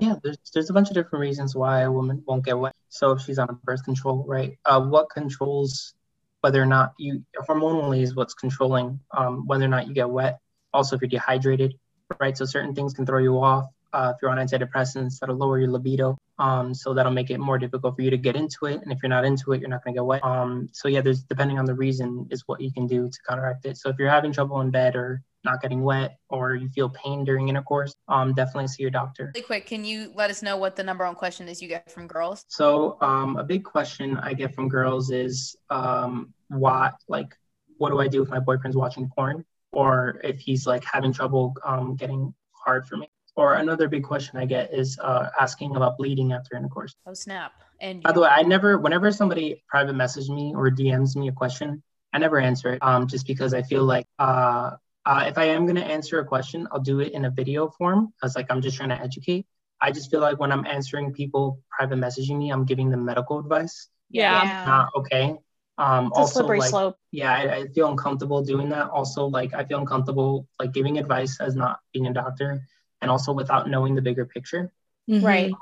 Speaker 2: Yeah, there's there's a bunch of different reasons why a woman won't get wet. So if she's on birth control, right? Uh, what controls whether or not you hormonally is what's controlling um, whether or not you get wet. Also, if you're dehydrated, right? So certain things can throw you off. Uh, if you're on antidepressants, that'll lower your libido. Um, so that'll make it more difficult for you to get into it. And if you're not into it, you're not gonna get wet. Um, so yeah, there's depending on the reason is what you can do to counteract it. So if you're having trouble in bed or not getting wet or you feel pain during intercourse, um, definitely see your doctor.
Speaker 4: Really quick, can you let us know what the number one question is you get from girls?
Speaker 2: So um, a big question I get from girls is um, why, like, what do I do if my boyfriend's watching porn, or if he's like having trouble um, getting hard for me? Or another big question I get is uh, asking about bleeding after intercourse.
Speaker 4: Oh snap! And
Speaker 2: By the way, I never, whenever somebody private messages me or DMs me a question, I never answer it, um, just because I feel like uh, uh, if I am gonna answer a question, I'll do it in a video form, as like I'm just trying to educate. I just feel like when I'm answering people private messaging me, I'm giving them medical advice.
Speaker 5: Yeah.
Speaker 2: Not okay. Um,
Speaker 1: It's a slippery
Speaker 2: like,
Speaker 1: slope.
Speaker 2: yeah, I, I feel uncomfortable doing that. Also, like I feel uncomfortable like giving advice as not being a doctor, and also without knowing the bigger picture.
Speaker 5: Mhm.
Speaker 1: Right.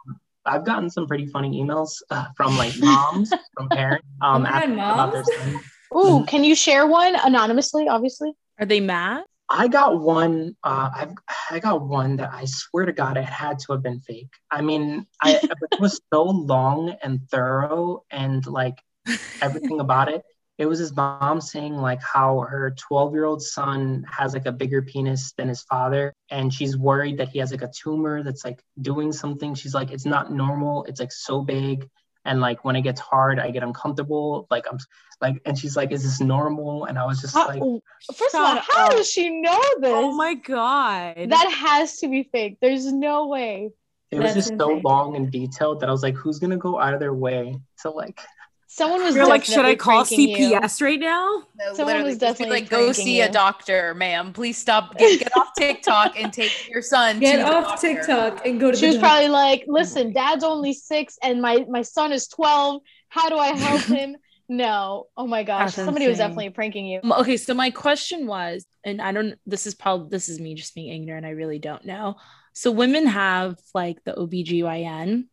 Speaker 2: I've gotten some pretty funny emails uh, from like moms, from parents, um,
Speaker 3: Oh my God,
Speaker 2: asking about their son.
Speaker 1: Ooh, can you share one anonymously? Obviously.
Speaker 5: Are they mad?
Speaker 2: I got one. Uh, I've I got one that I swear to God it had to have been fake. I mean, I it was so long and thorough and like everything about it. It was his mom saying like how her 12 year old son has like a bigger penis than his father, and she's worried that he has like a tumor that's like doing something. She's like, it's not normal. It's like so big. and like when it gets hard i get uncomfortable like i'm like and she's like is this normal and i was just like
Speaker 1: How- first of all, how
Speaker 6: up.
Speaker 1: does she know this?
Speaker 6: Oh my god.
Speaker 1: that has to be fake. There's no way.
Speaker 2: it was
Speaker 3: That's
Speaker 2: just so long and detailed that i was like who's gonna go out of their way to like
Speaker 1: Someone was
Speaker 6: You're like, should I call
Speaker 1: pranking you.
Speaker 6: CPS right now?
Speaker 4: No,
Speaker 1: Someone was definitely
Speaker 4: like, go
Speaker 1: pranking
Speaker 4: see a doctor, ma'am. Please stop. Get, get off TikTok and take your son.
Speaker 3: Get
Speaker 4: to
Speaker 3: off
Speaker 4: doctor."
Speaker 3: TikTok and go to
Speaker 1: She
Speaker 3: the
Speaker 1: was
Speaker 3: doctor.
Speaker 1: probably like, "Listen, Dad's only six, and my my son is twelve. How do I help him?" No. Oh my gosh,
Speaker 5: That's
Speaker 1: somebody was definitely pranking you.
Speaker 5: Okay, so my question was, and I don't this is probably this is me just being ignorant, I really don't know. So women have like the OBGYN.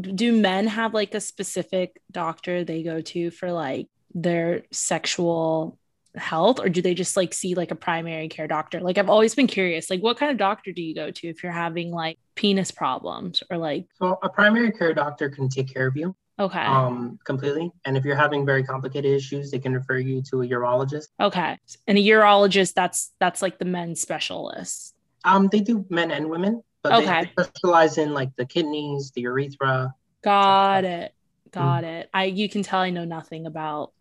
Speaker 5: Do men have like a specific doctor they go to for like their sexual health or do they just like see like a primary care doctor? Like I've always been curious, like what kind of doctor do you go to if you're having like penis problems or like
Speaker 2: so a primary care doctor can take care of you
Speaker 5: okay.
Speaker 2: um completely and if you're having very complicated issues they can refer you to a urologist
Speaker 5: okay. And a urologist that's that's like the men's specialist.
Speaker 2: um they do men and women but
Speaker 5: Okay.
Speaker 2: they specialize in like the kidneys the urethra
Speaker 5: Got it. Got mm-hmm. it. I you can tell I know nothing about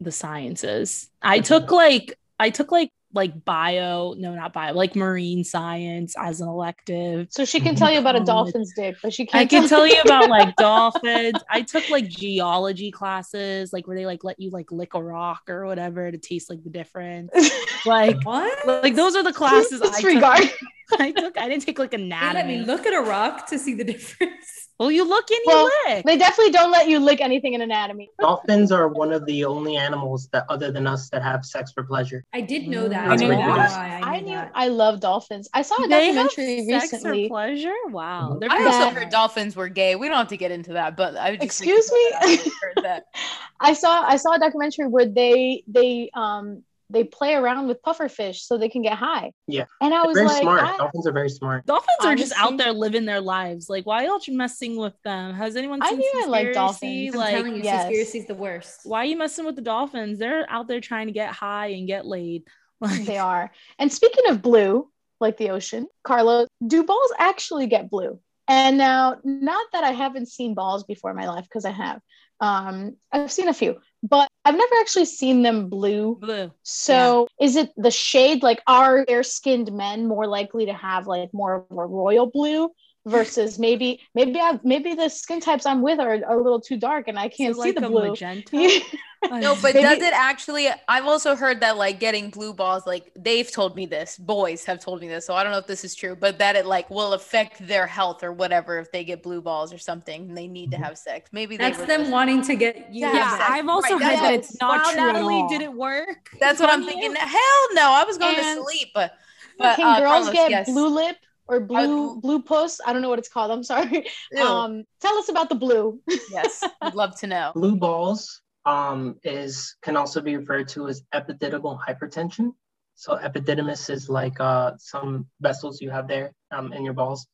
Speaker 5: the sciences. I mm-hmm. took like I took like like bio, no not bio, like marine science as an elective.
Speaker 1: So she can mm-hmm. tell you about a
Speaker 5: um,
Speaker 1: dolphin's dick, but she can't.
Speaker 5: I can tell you about like dolphins. I took like geology classes, like where they like let you like lick a rock or whatever to taste like the difference. Like
Speaker 3: What?
Speaker 5: like those are the classes I took.
Speaker 1: Disregard.
Speaker 5: I took. I didn't take like
Speaker 3: They let
Speaker 5: anatomy.
Speaker 3: me look at a rock to see the difference.
Speaker 5: well, you look and you
Speaker 1: Well,
Speaker 5: lick.
Speaker 1: They definitely don't let you lick anything in anatomy.
Speaker 2: dolphins are one of the only animals that other than us that have sex for pleasure
Speaker 3: I did know that.
Speaker 5: I
Speaker 3: I
Speaker 5: knew
Speaker 3: knew
Speaker 5: that.
Speaker 3: why.
Speaker 1: I,
Speaker 3: I knew
Speaker 1: knew
Speaker 3: that.
Speaker 1: I love dolphins. I saw a
Speaker 5: They have
Speaker 1: documentary
Speaker 5: sex for
Speaker 1: recently.
Speaker 5: pleasure. Wow, they're
Speaker 4: I
Speaker 5: pretty
Speaker 4: also heard dolphins were gay. We don't have to get into that, but I just
Speaker 1: Excuse me?
Speaker 4: I heard that.
Speaker 1: I saw I saw a documentary where they they um they play around with pufferfish so they can get high.
Speaker 2: Yeah.
Speaker 1: And I
Speaker 2: They're
Speaker 1: was
Speaker 2: very
Speaker 1: like,
Speaker 2: smart
Speaker 1: I-
Speaker 2: dolphins are very smart
Speaker 5: Dolphins are just out there living their lives. Like, why y'all messing with them? Has anyone
Speaker 1: I
Speaker 5: seen
Speaker 1: knew I liked dolphins.
Speaker 3: I'm
Speaker 5: Like,
Speaker 3: telling you,
Speaker 1: yes.
Speaker 3: Seaspiracy's the worst.
Speaker 5: why are you messing with the dolphins? They're out there trying to get high and get laid. Like,
Speaker 1: they are. And speaking of blue, like the ocean, Carla, do balls actually get blue? And now, not that I haven't seen balls before in my life, because I have. Um, I've seen a few, but I've never actually seen them blue.
Speaker 5: blue.
Speaker 1: So is it the shade? Like, are fair skinned men more likely to have like more of a royal blue? Versus maybe maybe I maybe the skin types I'm with are, are a little too dark and I can't
Speaker 5: Is it
Speaker 1: see
Speaker 5: like
Speaker 1: the
Speaker 5: a
Speaker 1: blue.
Speaker 5: magenta.
Speaker 4: No, but
Speaker 1: Maybe-
Speaker 4: does it actually? I've also heard that like getting blue balls, like they've told me this, boys have told me this, so I don't know if this is true, but that it like will affect their health or whatever if they get blue balls or something and they need to have sex. Maybe
Speaker 3: That's them
Speaker 4: just-
Speaker 3: wanting to get you.
Speaker 5: Yeah,
Speaker 4: Yeah,
Speaker 3: have sex.
Speaker 6: I've also
Speaker 4: Right,
Speaker 6: heard
Speaker 4: that's
Speaker 6: that it's not
Speaker 5: wow,
Speaker 6: true at
Speaker 5: Natalie,
Speaker 6: all.
Speaker 5: did it work?
Speaker 4: That's what I'm
Speaker 5: Funny.
Speaker 4: thinking. Hell no, I was going
Speaker 1: And-
Speaker 4: to sleep. But, but
Speaker 1: Can
Speaker 4: uh,
Speaker 1: girls
Speaker 4: Carlos,
Speaker 1: get
Speaker 4: yes.
Speaker 1: blue lip or blue
Speaker 4: I'd-
Speaker 1: blue puss? I don't know what it's called. I'm sorry.
Speaker 4: Ew.
Speaker 1: Um, tell us about the blue.
Speaker 4: yes, I'd love to know.
Speaker 2: blue balls um, is can also be referred to as epididymal hypertension. So epididymis is like uh, some vessels you have there um, in your balls,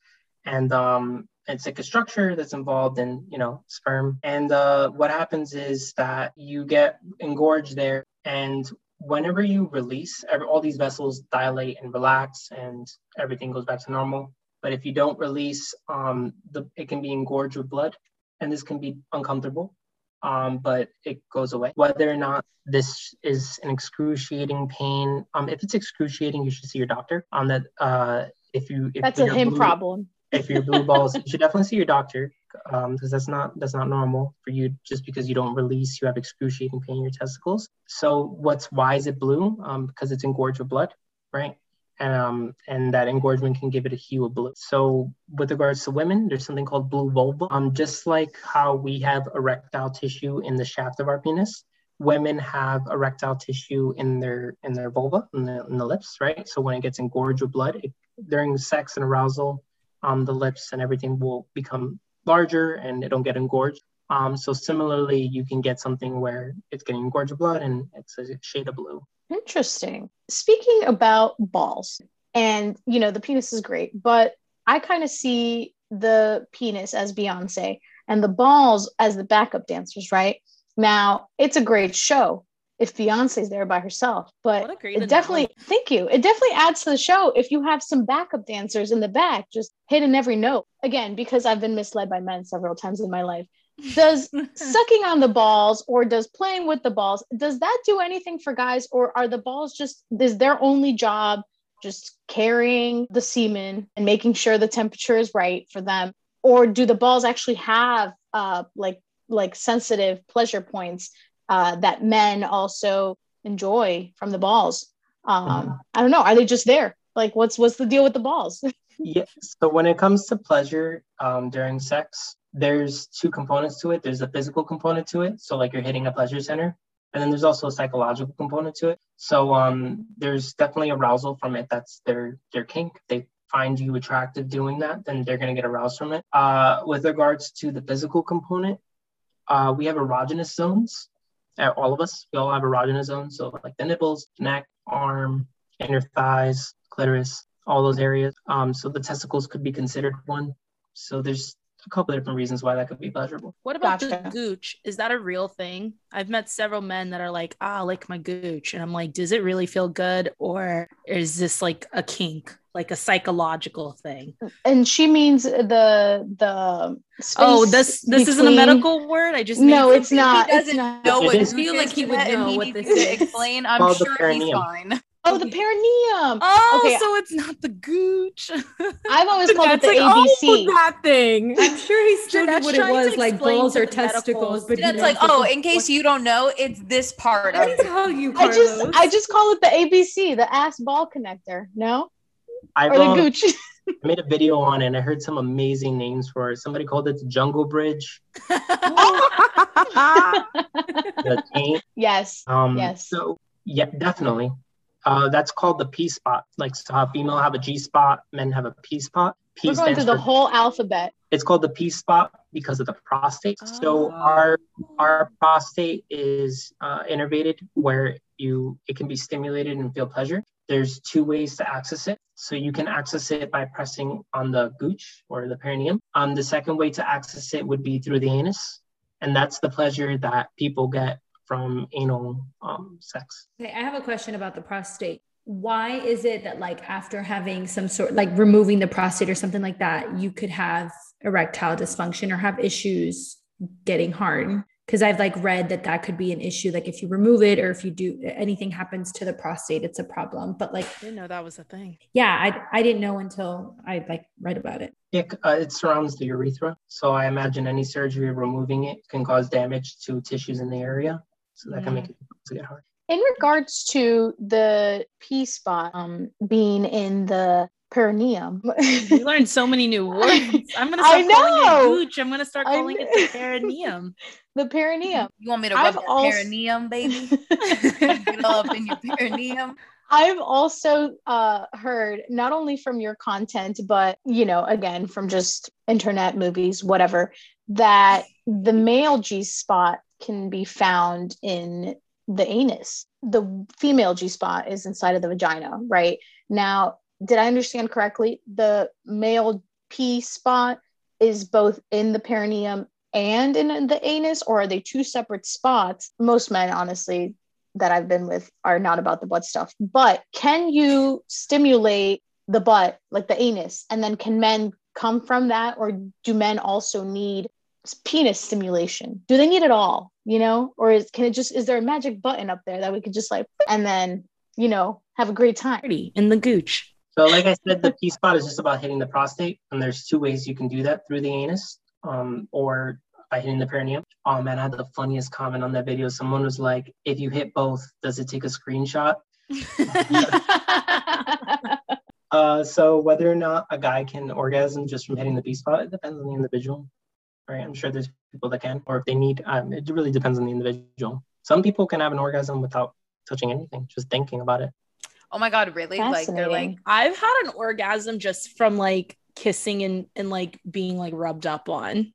Speaker 2: and um, it's like a structure that's involved in you know sperm. And uh, what happens is that you get engorged there, and whenever you release, every, all these vessels dilate and relax, and everything goes back to normal. But if you don't release, um, the, it can be engorged with blood, and this can be uncomfortable um, but it goes away. Whether or not this is an excruciating pain, um, if it's excruciating, you should see your doctor. On that, uh, if you if
Speaker 1: That's a him
Speaker 2: blue-
Speaker 1: problem.
Speaker 2: If your blue balls, you should definitely see your doctor um, because that's not that's not normal for you. Just because you don't release, you have excruciating pain in your testicles. So what's why is it blue? Um, because it's engorged with blood, right? And, um, and that engorgement can give it a hue of blue. So with regards to women, there's something called blue vulva. Um, just like how we have erectile tissue in the shaft of our penis, women have erectile tissue in their in their vulva, in the, in the lips, right? So when it gets engorged with blood, it, during sex and arousal, um, the lips and everything will become larger and it'll get engorged. Um, so similarly, you can get something where it's getting engorged blood and it's a shade of blue.
Speaker 1: Interesting. Speaking about balls, and you know, the penis is great, but I kind of see the penis as Beyonce and the balls as the backup dancers, right? Now, it's a great show if Beyonce's there by herself, but
Speaker 5: What a great
Speaker 1: it definitely, thank you. It definitely adds to the show if you have some backup dancers in the back just hitting every note. Again, because I've been misled by men several times in my life. does sucking on the balls or does playing with the balls does that do anything for guys or are the balls just is their only job just carrying the semen and making sure the temperature is right for them or do the balls actually have uh like like sensitive pleasure points uh that men also enjoy from the balls um
Speaker 2: Mhm.
Speaker 1: i don't know are they just there like what's what's the deal with the balls
Speaker 2: Yeah. So when it comes to pleasure um, during sex, there's two components to it. There's a physical component to it. So like you're hitting a pleasure center. And then there's also a psychological component to it. So um, there's definitely arousal from it. That's their their kink. They find you attractive doing that, then they're gonna get aroused from it. Uh, with regards to the physical component, uh, we have erogenous zones. Uh, all of us, we all have erogenous zones. So like the nipples, neck, arm, inner thighs, clitoris, all those areas. Um, so the testicles could be considered one. So there's a couple of different reasons why that could be pleasurable.
Speaker 5: What about the gooch? Is that a real thing? I've met several men that are like, ah, I like my gooch. And I'm like, does it really feel good? Or is this like a kink, like a psychological thing?
Speaker 1: and she means the the
Speaker 5: oh,
Speaker 1: space
Speaker 5: this this isn't a medical word. I just
Speaker 1: No,
Speaker 5: made
Speaker 1: it's not.
Speaker 4: he doesn't
Speaker 1: not.
Speaker 4: know
Speaker 2: It
Speaker 4: what
Speaker 2: is-
Speaker 4: gooch
Speaker 6: feel like he would know what this is.
Speaker 4: explain. I'm sure he's fine.
Speaker 1: Oh, the perineum.
Speaker 5: Oh,
Speaker 1: Okay.
Speaker 5: so it's not the gooch.
Speaker 1: I've always called it the
Speaker 6: like,
Speaker 1: ABC.
Speaker 6: oh, that thing.
Speaker 3: I'm sure he still knew what it
Speaker 5: trying to
Speaker 3: was, like
Speaker 5: explain
Speaker 3: balls
Speaker 5: to
Speaker 3: or testicles. But
Speaker 4: That's like, oh, in case you don't know, it's this part
Speaker 3: Let
Speaker 4: of
Speaker 3: me
Speaker 4: it.
Speaker 3: tell you,
Speaker 1: I just I just call it the ABC, the ass ball connector. No,
Speaker 2: I've
Speaker 1: or the gooch.
Speaker 2: made a video on it and I heard some amazing names for it. Somebody called it the Jungle Bridge, the taint.
Speaker 1: yes.
Speaker 2: Um,
Speaker 1: Yes.
Speaker 2: So yeah, definitely. Uh, that's called the P spot. Like so female have a G spot, men have a P spot. P
Speaker 1: We're going through the whole alphabet.
Speaker 2: It's called the P spot because of the prostate. So
Speaker 5: Oh.
Speaker 2: our our prostate is uh, innervated where you it can be stimulated and feel pleasure. There's two ways to access it. So you can access it by pressing on the gooch or the perineum. Um, the second way to access it would be through the anus, and that's the pleasure that people get from anal um, sex.
Speaker 3: Okay, I have a question about the prostate. Why is it that like after having some sort like removing the prostate or something like that, you could have erectile dysfunction or have issues getting hard? Because I've like read that that could be an issue. Like if you remove it or if you do anything happens to the prostate, it's a problem. But like,
Speaker 5: I didn't know that was a thing.
Speaker 3: yeah, I I didn't know until I like read about it.
Speaker 2: It, uh, it surrounds the urethra. So I imagine any surgery removing it can cause damage to tissues in the area. So that can make it to get hard.
Speaker 1: In regards to the P spot um, being in the perineum,
Speaker 5: you learned so many new words. I'm gonna
Speaker 1: I
Speaker 5: start calling it gooch. I'm gonna start calling it the perineum.
Speaker 1: the perineum.
Speaker 4: You want me to rub
Speaker 1: I've
Speaker 4: your
Speaker 1: also-
Speaker 4: perineum, baby? Get all up in your perineum.
Speaker 1: I've also uh, heard not only from your content, but you know, again from just internet movies, whatever, that the male G spot can be found in the anus. The female G spot is inside of the vagina, right? Now, did I understand correctly? The male P spot is both in the perineum and in the anus, or are they two separate spots? Most men, honestly, that I've been with are not about the butt stuff. But can you stimulate the butt, like the anus, and then can men come from that, or do men also need penis stimulation? Do they need it all? You know, or is can it just is there a magic button up there that we could just like and then you know have a great time?
Speaker 5: In the gooch.
Speaker 2: So, like I said, the P spot is just about hitting the prostate, and there's two ways you can do that through the anus, um, or by hitting the perineum. Oh man, I had the funniest comment on that video. Someone was like, "If you hit both, does it take a screenshot?" Uh, so whether or not a guy can orgasm just from hitting the P spot, it depends on the individual. Right? I'm sure there's people that can, or if they need, um, it really depends on the individual. Some people can have an orgasm without touching anything, just thinking about it.
Speaker 4: Oh my god, really? Like they're like,
Speaker 5: I've had an orgasm just from like kissing and and like being like rubbed up on.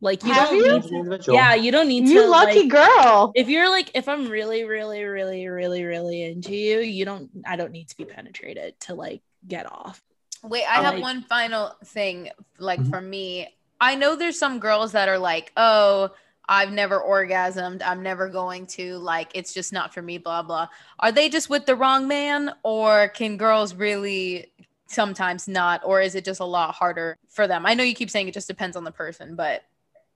Speaker 5: Like you
Speaker 1: Have
Speaker 5: don't
Speaker 1: you?
Speaker 5: need
Speaker 2: Depends on the individual.
Speaker 5: Yeah, you don't need to.
Speaker 1: you
Speaker 5: to
Speaker 1: lucky
Speaker 5: like,
Speaker 1: girl.
Speaker 5: if you're like if I'm really, really, really, really, really into you, you don't I don't need to be penetrated to like get off.
Speaker 4: Wait, I have
Speaker 5: Like-
Speaker 4: one final thing. Like
Speaker 2: Mhm.
Speaker 4: for me, I know there's some girls that are like, oh, I've never orgasmed. I'm never going to. Like, it's just not for me, blah, blah. Are they just with the wrong man? Or can girls really sometimes not? Or is it just a lot harder for them? I know you keep saying it just depends on the person, but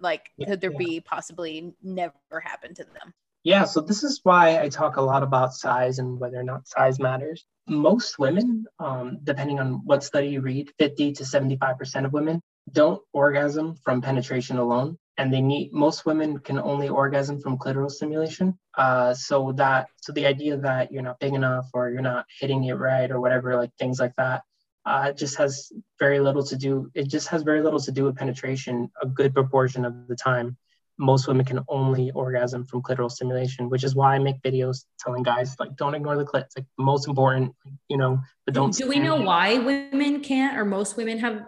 Speaker 4: Like, could there be possibly never happen to them?
Speaker 2: Yeah, so this is why I talk a lot about size and whether or not size matters. Most women, um, depending on what study you read, 50 to 75% of women don't orgasm from penetration alone. And they need, most women can only orgasm from clitoral stimulation. Uh, so that, so the idea that you're not big enough or you're not hitting it right or whatever, like things like that, uh, it just has very little to do, it just has very little to do with penetration a good proportion of the time most women can only orgasm from clitoral stimulation, which is why I make videos telling guys like don't ignore the clit. It's like the most important, you know, but don't
Speaker 3: Do we know why women can't, or most women have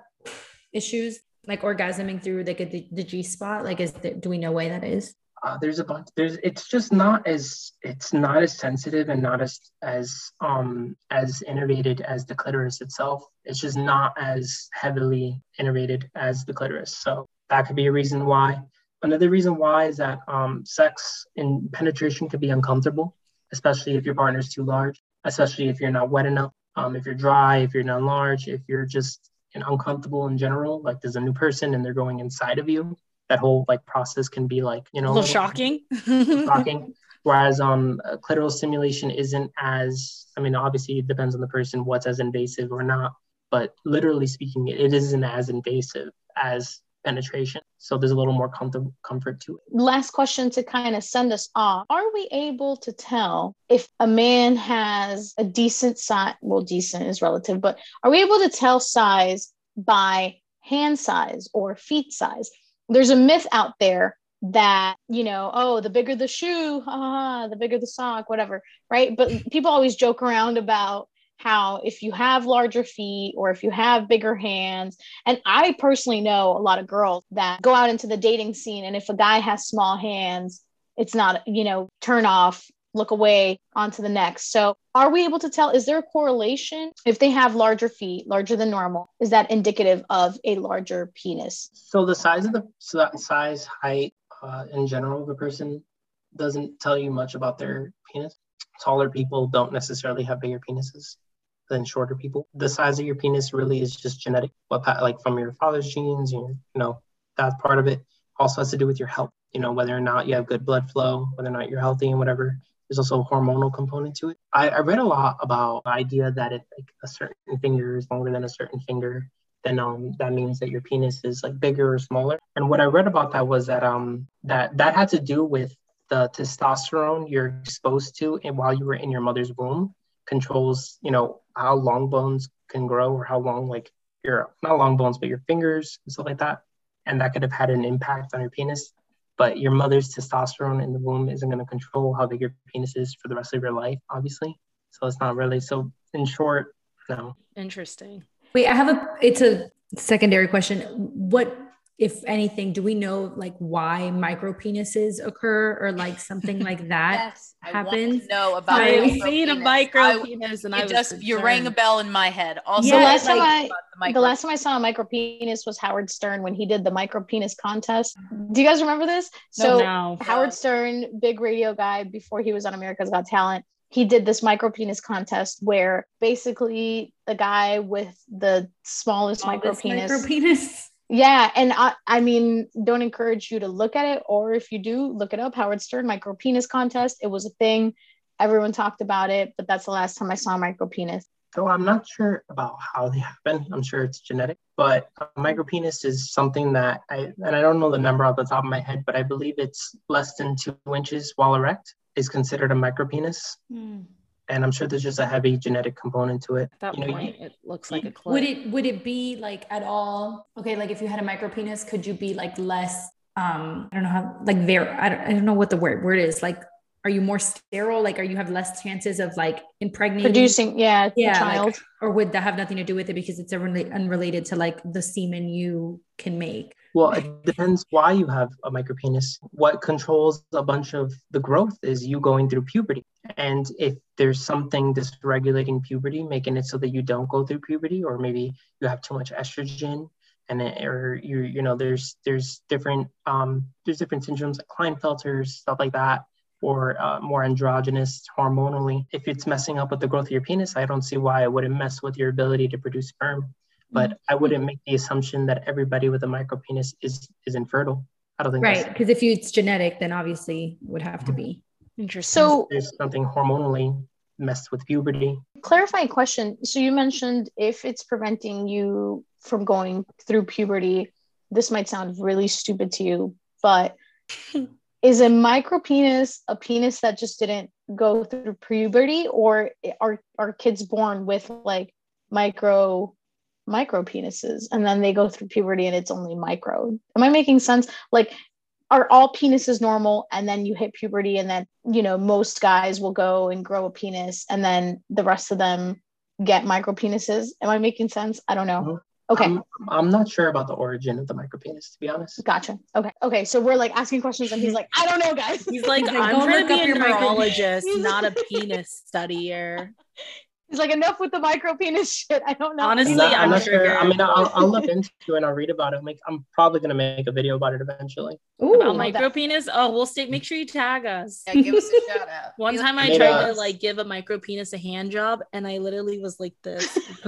Speaker 3: issues like orgasming through like the, the G spot? Like, is there, do we know why that is?
Speaker 2: uh, there's a bunch there's it's just not as it's not as sensitive and not as as um as innervated as the clitoris itself it's just not as heavily innervated as the clitoris so that could be a reason why another reason why is that um sex and penetration could be uncomfortable especially if your partner's too large especially if you're not wet enough um if you're dry if you're not large if you're just and uncomfortable in general like there's a new person and they're going inside of you that whole like process can be like you know, A
Speaker 5: little shocking.
Speaker 2: shocking. Whereas um, clitoral stimulation isn't as, I mean, obviously it depends on the person what's as invasive or not, but literally speaking, it isn't as invasive as penetration. So there's a little more comfort, comfort to it.
Speaker 1: last question to kind of send us off are we able to tell if a man has a decent size well decent is relative but are we able to tell size by hand size or feet size there's a myth out there that you know oh the bigger the shoe ah, the bigger the sock whatever right but people always joke around about how if you have larger feet or if you have bigger hands and I personally know a lot of girls that go out into the dating scene, and if a guy has small hands, it's not, you know, turn off, look away, on to the next. So, are we able to tell? Is there a correlation if they have larger feet, larger than normal? Is that indicative of a larger penis?
Speaker 2: So the size of the so that size, height, uh, in general a person doesn't tell you much about their penis. Taller people don't necessarily have bigger penises than shorter people. The size of your penis really is just genetic, what like from your father's genes, you know, that part of it also has to do with your health. You know, whether or not you have good blood flow, whether or not you're healthy and whatever. There's also a hormonal component to it. I, I read a lot about the idea that if like a certain finger is longer than a certain finger, then um that means that your penis is like bigger or smaller. And what I read about that was that um that that had to do with the testosterone you're exposed to and while you were in your mother's womb controls, you know, how long bones can grow or how long like your not long bones, but your fingers and stuff like that. And that could have had an impact on your penis. But your mother's testosterone in the womb isn't going to control how big your penis is for the rest of your life, obviously. So it's not really. So in short, no.
Speaker 5: Interesting.
Speaker 3: Wait, I have a. It's a secondary question. What, if anything, do we know like why micro penises occur or like something like that?
Speaker 4: Yes, I want to
Speaker 3: happens.
Speaker 4: No, about
Speaker 3: I
Speaker 5: I have seen a
Speaker 4: penis.
Speaker 5: micro
Speaker 4: I-
Speaker 5: penis and I
Speaker 4: It
Speaker 5: was
Speaker 4: just you rang a bell in my head. Also,
Speaker 3: Yeah,
Speaker 1: the last time
Speaker 3: like-
Speaker 1: I
Speaker 4: the
Speaker 1: the last time I saw a micro penis was Howard Stern when he did the micro penis contest. Mm-hmm. Do you guys remember this? Oh, so
Speaker 5: no.
Speaker 1: Howard Stern, big radio guy before he was on America's Got Talent, he did this micro penis contest where basically the guy with the smallest micro
Speaker 3: Smallest. Micro penis.
Speaker 1: Yeah, and I, I mean, don't encourage you to look at it, or if you do, look it up. Howard Stern micro penis contest. It was a thing. Everyone talked about it, but that's the last time I saw a micro penis.
Speaker 2: So I'm not sure about how they happen. I'm sure it's genetic, but a micropenis is something that I and I don't know the number off the top of my head, but I believe it's less than two inches while erect is considered a micropenis. Hmm. And I'm sure there's just a heavy genetic component to it.
Speaker 5: At that
Speaker 2: You know,
Speaker 5: point, it looks like a clit.
Speaker 3: Would it would it be like at all okay? Like if you had a micro penis, could you be like less? Um, I don't know how like there. I don't, I don't know what the word word is. Like, are you more sterile? Like, are you have less chances of like impregnating?
Speaker 1: Producing, yeah, the
Speaker 3: yeah,
Speaker 1: child.
Speaker 3: like, or would that have nothing to do with it because it's unrela- unrelated to like the semen you can make?
Speaker 2: Well, it depends why you have a micropenis. What controls a bunch of the growth is you going through puberty. And if there's something dysregulating puberty, making it so that you don't go through puberty, or maybe you have too much estrogen, and it, or you you know there's there's different um there's different syndromes like Klinefelter's stuff like that, or uh, more androgynous hormonally. If it's messing up with the growth of your penis, I don't see why it wouldn't mess with your ability to produce sperm but mm-hmm. I wouldn't make the assumption that everybody with a micropenis is is infertile. I don't think
Speaker 3: Right. Because if you, it's genetic, then obviously it would have to be. Mm-hmm.
Speaker 5: Interesting.
Speaker 1: So
Speaker 2: there's something hormonally messed with puberty.
Speaker 1: clarifying question. So you mentioned if it's preventing you from going through puberty, this might sound really stupid to you, but is a micro penis a penis that just didn't go through puberty or are are kids born with like micro micro penises and then they go through puberty and it's only micro. Am i making sense? Like are all penises normal and then you hit puberty and then you know most guys will go and grow a penis and then the rest of them get micro penises am i making sense? I don't know. Okay.
Speaker 2: I'm, I'm not sure about the origin of the micro penis to be honest.
Speaker 1: gotcha. Okay. Okay so we're like asking questions and he's like i don't know guys.
Speaker 5: He's like,
Speaker 3: He's like,
Speaker 5: I'm trying to be a
Speaker 3: your
Speaker 5: neurologist, not a penis studier.
Speaker 1: He's like enough with the micro penis shit i don't know
Speaker 5: Honestly,
Speaker 2: I'm not, I'm
Speaker 5: I'm sure-
Speaker 2: sure. I mean, I'll, I'll look into it and I'll read about it. Like, I'm probably gonna make a video about it eventually.
Speaker 3: Ooh,
Speaker 5: About
Speaker 1: my-
Speaker 5: micro penis. Oh, we'll stay. Make sure you tag us.
Speaker 4: Yeah, give us a shout out.
Speaker 5: One time I tried
Speaker 2: a-
Speaker 5: to like give a micro penis a hand job, and I literally was like this,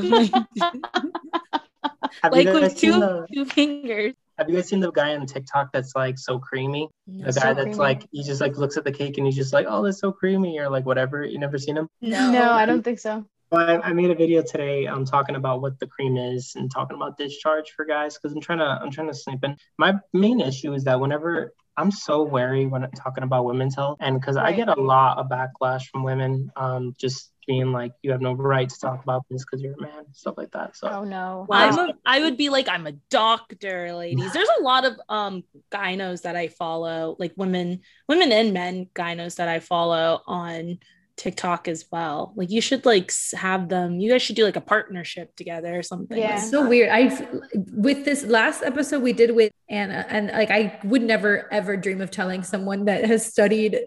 Speaker 2: Have
Speaker 5: like with two
Speaker 2: the
Speaker 5: two fingers.
Speaker 2: Have you guys seen the guy on TikTok that's like so creamy? The
Speaker 1: So
Speaker 2: guy that's
Speaker 1: creamy.
Speaker 2: like he just like looks at the cake and he's just like, oh, that's so creamy, or like whatever. You never seen him?
Speaker 1: no i don't think so
Speaker 2: Well, I, I made a video today um talking about what the cream is and talking about discharge for guys because I'm trying to I'm trying to snipe in. My main issue is that whenever I'm so wary when I'm talking about women's health and because I get a lot of backlash from women um just being like you have no right to talk about this because you're a man stuff like that. So
Speaker 1: oh no
Speaker 5: Well, I'm a, I would be like, I'm a doctor, ladies. There's a lot of um gynos that I follow, like women, women and men gynos that I follow on TikTok as well. Like you should like have them. You guys should do like a partnership together or something.
Speaker 1: Yeah.
Speaker 3: It's so weird. I with this last episode we did with Anna, and like I would never ever dream of telling someone that has studied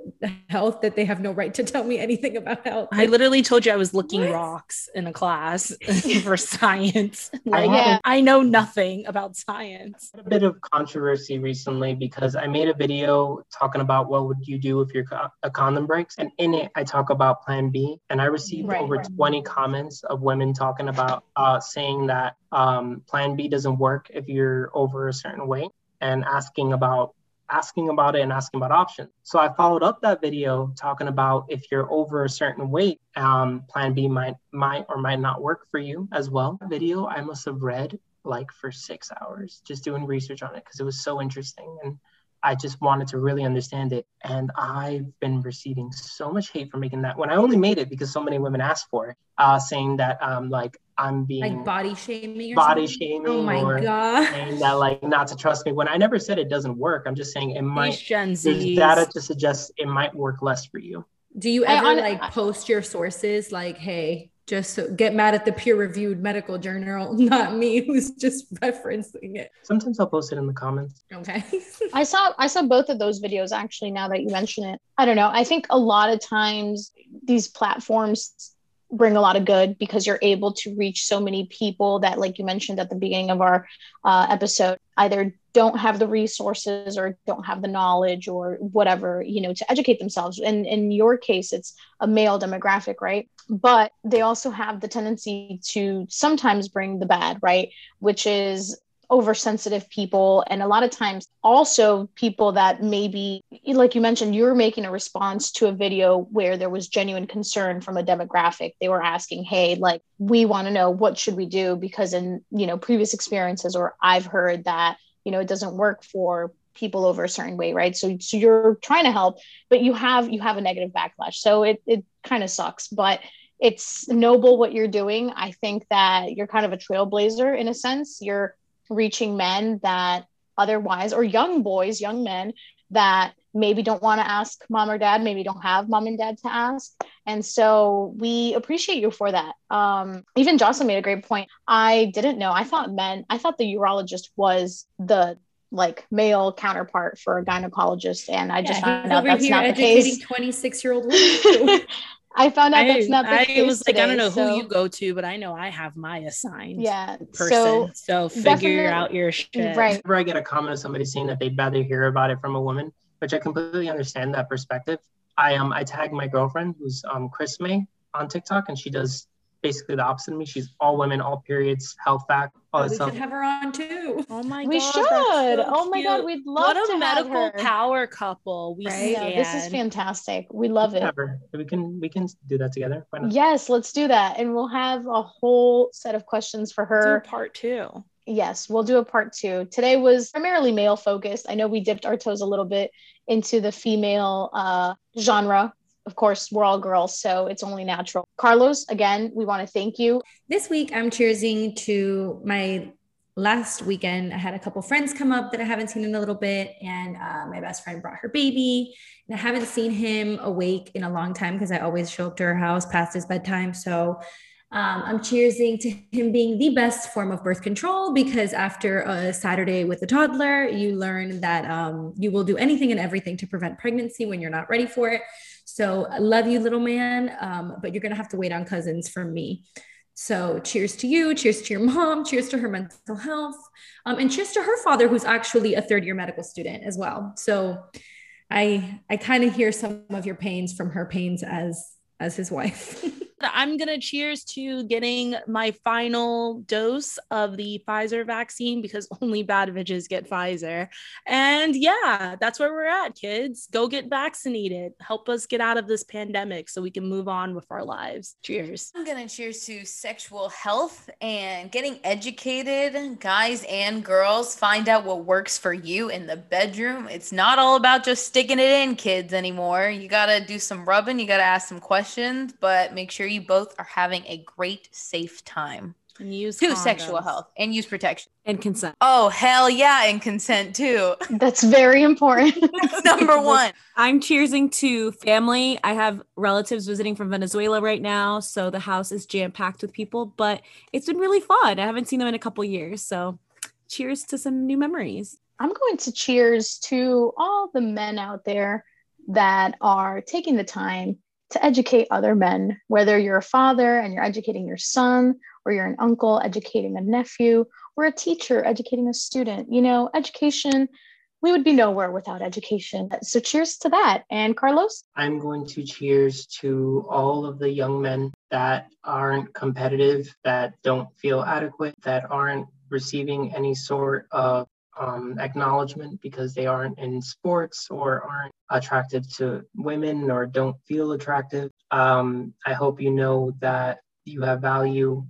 Speaker 3: health that they have no right to tell me anything about health.
Speaker 5: I literally told you I was looking
Speaker 3: What?
Speaker 5: rocks in a class for science.
Speaker 2: I
Speaker 5: Like,
Speaker 1: Yeah.
Speaker 5: I know nothing about science.
Speaker 2: a bit of controversy recently because I made a video talking about what would you do if your co- a condom breaks, and in it I talk about Plan B, and I received
Speaker 1: Right,
Speaker 2: over
Speaker 1: right.
Speaker 2: 20 comments of women talking about uh, saying that um, Plan B doesn't work if you're over a certain weight, and asking about asking about it and asking about options. So I followed up that video talking about if you're over a certain weight, um, Plan B might might or might not work for you as well. Video I must have read like for six hours just doing research on it because it was so interesting and I just wanted to really understand it. And I've been receiving so much hate for making that when I only made it because so many women asked for it, uh, saying that um like I'm being
Speaker 3: like body shaming or
Speaker 2: body
Speaker 3: something?
Speaker 2: shaming
Speaker 3: Oh my
Speaker 2: or
Speaker 3: god.
Speaker 2: saying that like not to trust me when I never said it doesn't work. I'm just saying it
Speaker 5: These
Speaker 2: might
Speaker 5: Gen
Speaker 2: there's
Speaker 5: Zs.
Speaker 2: data to suggest it might work less for you.
Speaker 3: Do you
Speaker 1: I-
Speaker 3: ever like
Speaker 1: I-
Speaker 3: post your sources like, hey, just so, get mad at the peer-reviewed medical journal, not me who's just referencing it.
Speaker 2: Sometimes I'll post it in the comments.
Speaker 3: Okay.
Speaker 1: I saw I saw both of those videos actually now that you mention it. I don't know. I think a lot of times these platforms bring a lot of good because you're able to reach so many people that like you mentioned at the beginning of our uh, episode either don't have the resources or don't have the knowledge or whatever you know to educate themselves. And in your case it's a male demographic right? But they also have the tendency to sometimes bring the bad right? Which is oversensitive people and a lot of times also people that maybe like you mentioned you were making a response to a video where there was genuine concern from a demographic. They were asking hey like we want to know what should we do? Because in you know previous experiences or i've heard that you know it doesn't work for people over a certain way right? So so you're trying to help but you have you have a negative backlash. So it it kind of sucks but it's noble what you're doing. I think that you're kind of a trailblazer in a sense. You're reaching men that otherwise or young boys young men that maybe don't want to ask mom or dad maybe don't have mom and dad to ask. And so we appreciate you for that. Um, even jocelyn made a great point. I didn't know. I thought men i thought the urologist was the like male counterpart for a gynecologist and i just
Speaker 3: Yeah,
Speaker 1: found out that's not the
Speaker 3: educating
Speaker 1: case.
Speaker 3: 26 year old women.
Speaker 1: i found out that's not the
Speaker 5: I
Speaker 1: case
Speaker 5: was like, I don't know
Speaker 1: so-
Speaker 5: who you go to, but I know I have my assigned
Speaker 1: yeah
Speaker 5: person.
Speaker 1: so
Speaker 5: So, figure out your shit.
Speaker 1: right
Speaker 2: Whenever I get a comment of somebody saying that they'd rather hear about it from a woman, which I completely understand that perspective. I um I tag my girlfriend who's um Chris May on TikTok and she does basically the opposite of me. She's all women, all periods, health fact, all
Speaker 3: we
Speaker 2: that stuff.
Speaker 3: should have her on too.
Speaker 5: Oh my
Speaker 1: We
Speaker 5: god.
Speaker 1: We
Speaker 5: should. so
Speaker 1: Oh my God, we'd love
Speaker 5: What
Speaker 1: to
Speaker 5: a
Speaker 1: have
Speaker 5: medical
Speaker 1: her.
Speaker 5: power couple. We
Speaker 3: Right?
Speaker 1: No, this is fantastic. We love it.
Speaker 2: Whatever. We can we can do that together. Why not?
Speaker 1: Yes, let's do that. And we'll have a whole set of questions for
Speaker 5: Do
Speaker 1: her.
Speaker 5: part two.
Speaker 1: Yes, we'll do a part two. Today was primarily male focused. I know we dipped our toes a little bit into the female uh, genre. Of course, we're all girls, so it's only natural. Carlos, again, we want to thank you.
Speaker 3: This week, I'm cheersing to my last weekend. I had a couple friends come up that I haven't seen in a little bit, and uh, my best friend brought her baby. And I haven't seen him awake in a long time because I always show up to her house past his bedtime. So um, I'm cheersing to him being the best form of birth control because after a Saturday with a toddler, you learn that um, you will do anything and everything to prevent pregnancy when you're not ready for it. So I love you, little man, um, but you're going to have to wait on cousins from me. So cheers to you, cheers to your mom, cheers to her mental health, um, and cheers to her father, who's actually a third year medical student as well. So I I kind of hear some of your pains from her pains as as his wife.
Speaker 5: I'm going to cheers to getting my final dose of the Pfizer vaccine because only bad bitches get Pfizer. And yeah, that's where we're at, kids. Go get vaccinated. Help us get out of this pandemic so we can move on with our lives. Cheers.
Speaker 4: I'm gonna cheers to sexual health and getting educated. Guys and girls, find out what works for you in the bedroom. It's not all about just sticking it in, kids, anymore. You gotta do some rubbing, you gotta ask some questions, but make sure you both are having a great, safe time.
Speaker 5: And use
Speaker 4: To sexual health and use protection.
Speaker 6: and consent.
Speaker 4: Oh, hell yeah, and consent too.
Speaker 1: That's very important.
Speaker 4: That's number one.
Speaker 6: I'm cheersing to family. I have relatives visiting from Venezuela right now, so the house is jam packed with people, but it's been really fun. I haven't seen them in a couple years, so cheers to some new memories.
Speaker 1: I'm going to cheers to all the men out there that are taking the time to educate other men, whether you're a father and you're educating your son, or you're an uncle educating a nephew, or a teacher educating a student. You know, education, we would be nowhere without education. So cheers to that. And Carlos?
Speaker 2: I'm going to cheers to all of the young men that aren't competitive, that don't feel adequate, that aren't receiving any sort of um, acknowledgement because they aren't in sports or aren't attractive to women or don't feel attractive. Um, I hope you know that you have value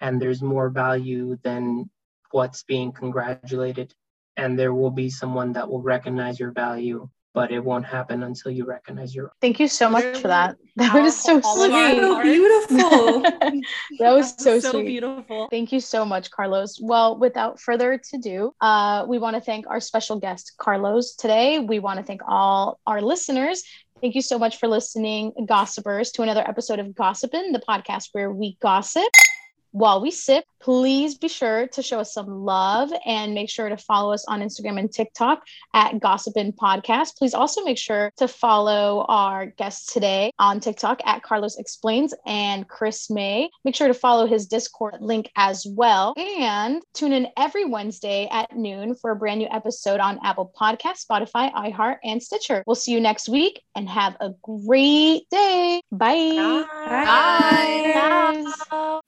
Speaker 2: and there's more value than what's being congratulated. And there will be someone that will recognize your value, but it won't happen until you recognize your
Speaker 1: Thank you so much for that. That was so
Speaker 5: All of our
Speaker 1: sweet.
Speaker 5: hearts.
Speaker 3: beautiful.
Speaker 1: that was so,
Speaker 5: so
Speaker 1: sweet.
Speaker 5: beautiful.
Speaker 1: Thank you so much, Carlos. Well, without further ado, uh, we want to thank our special guest, Carlos, today. We want to thank all our listeners. Thank you so much for listening, gossipers, to another episode of Gossipin', the podcast where we gossip. While we sip, please be sure to show us some love and make sure to follow us on Instagram and TikTok at Gossipin Podcast. Please also make sure to follow our guest today on TikTok at Carlos Explains and Chris May. Make sure to follow his Discord link as well. And tune in every Wednesday at noon for a brand new episode on Apple Podcast, Spotify, iHeart, and Stitcher. We'll see you next week and have a great day. Bye.
Speaker 5: Bye.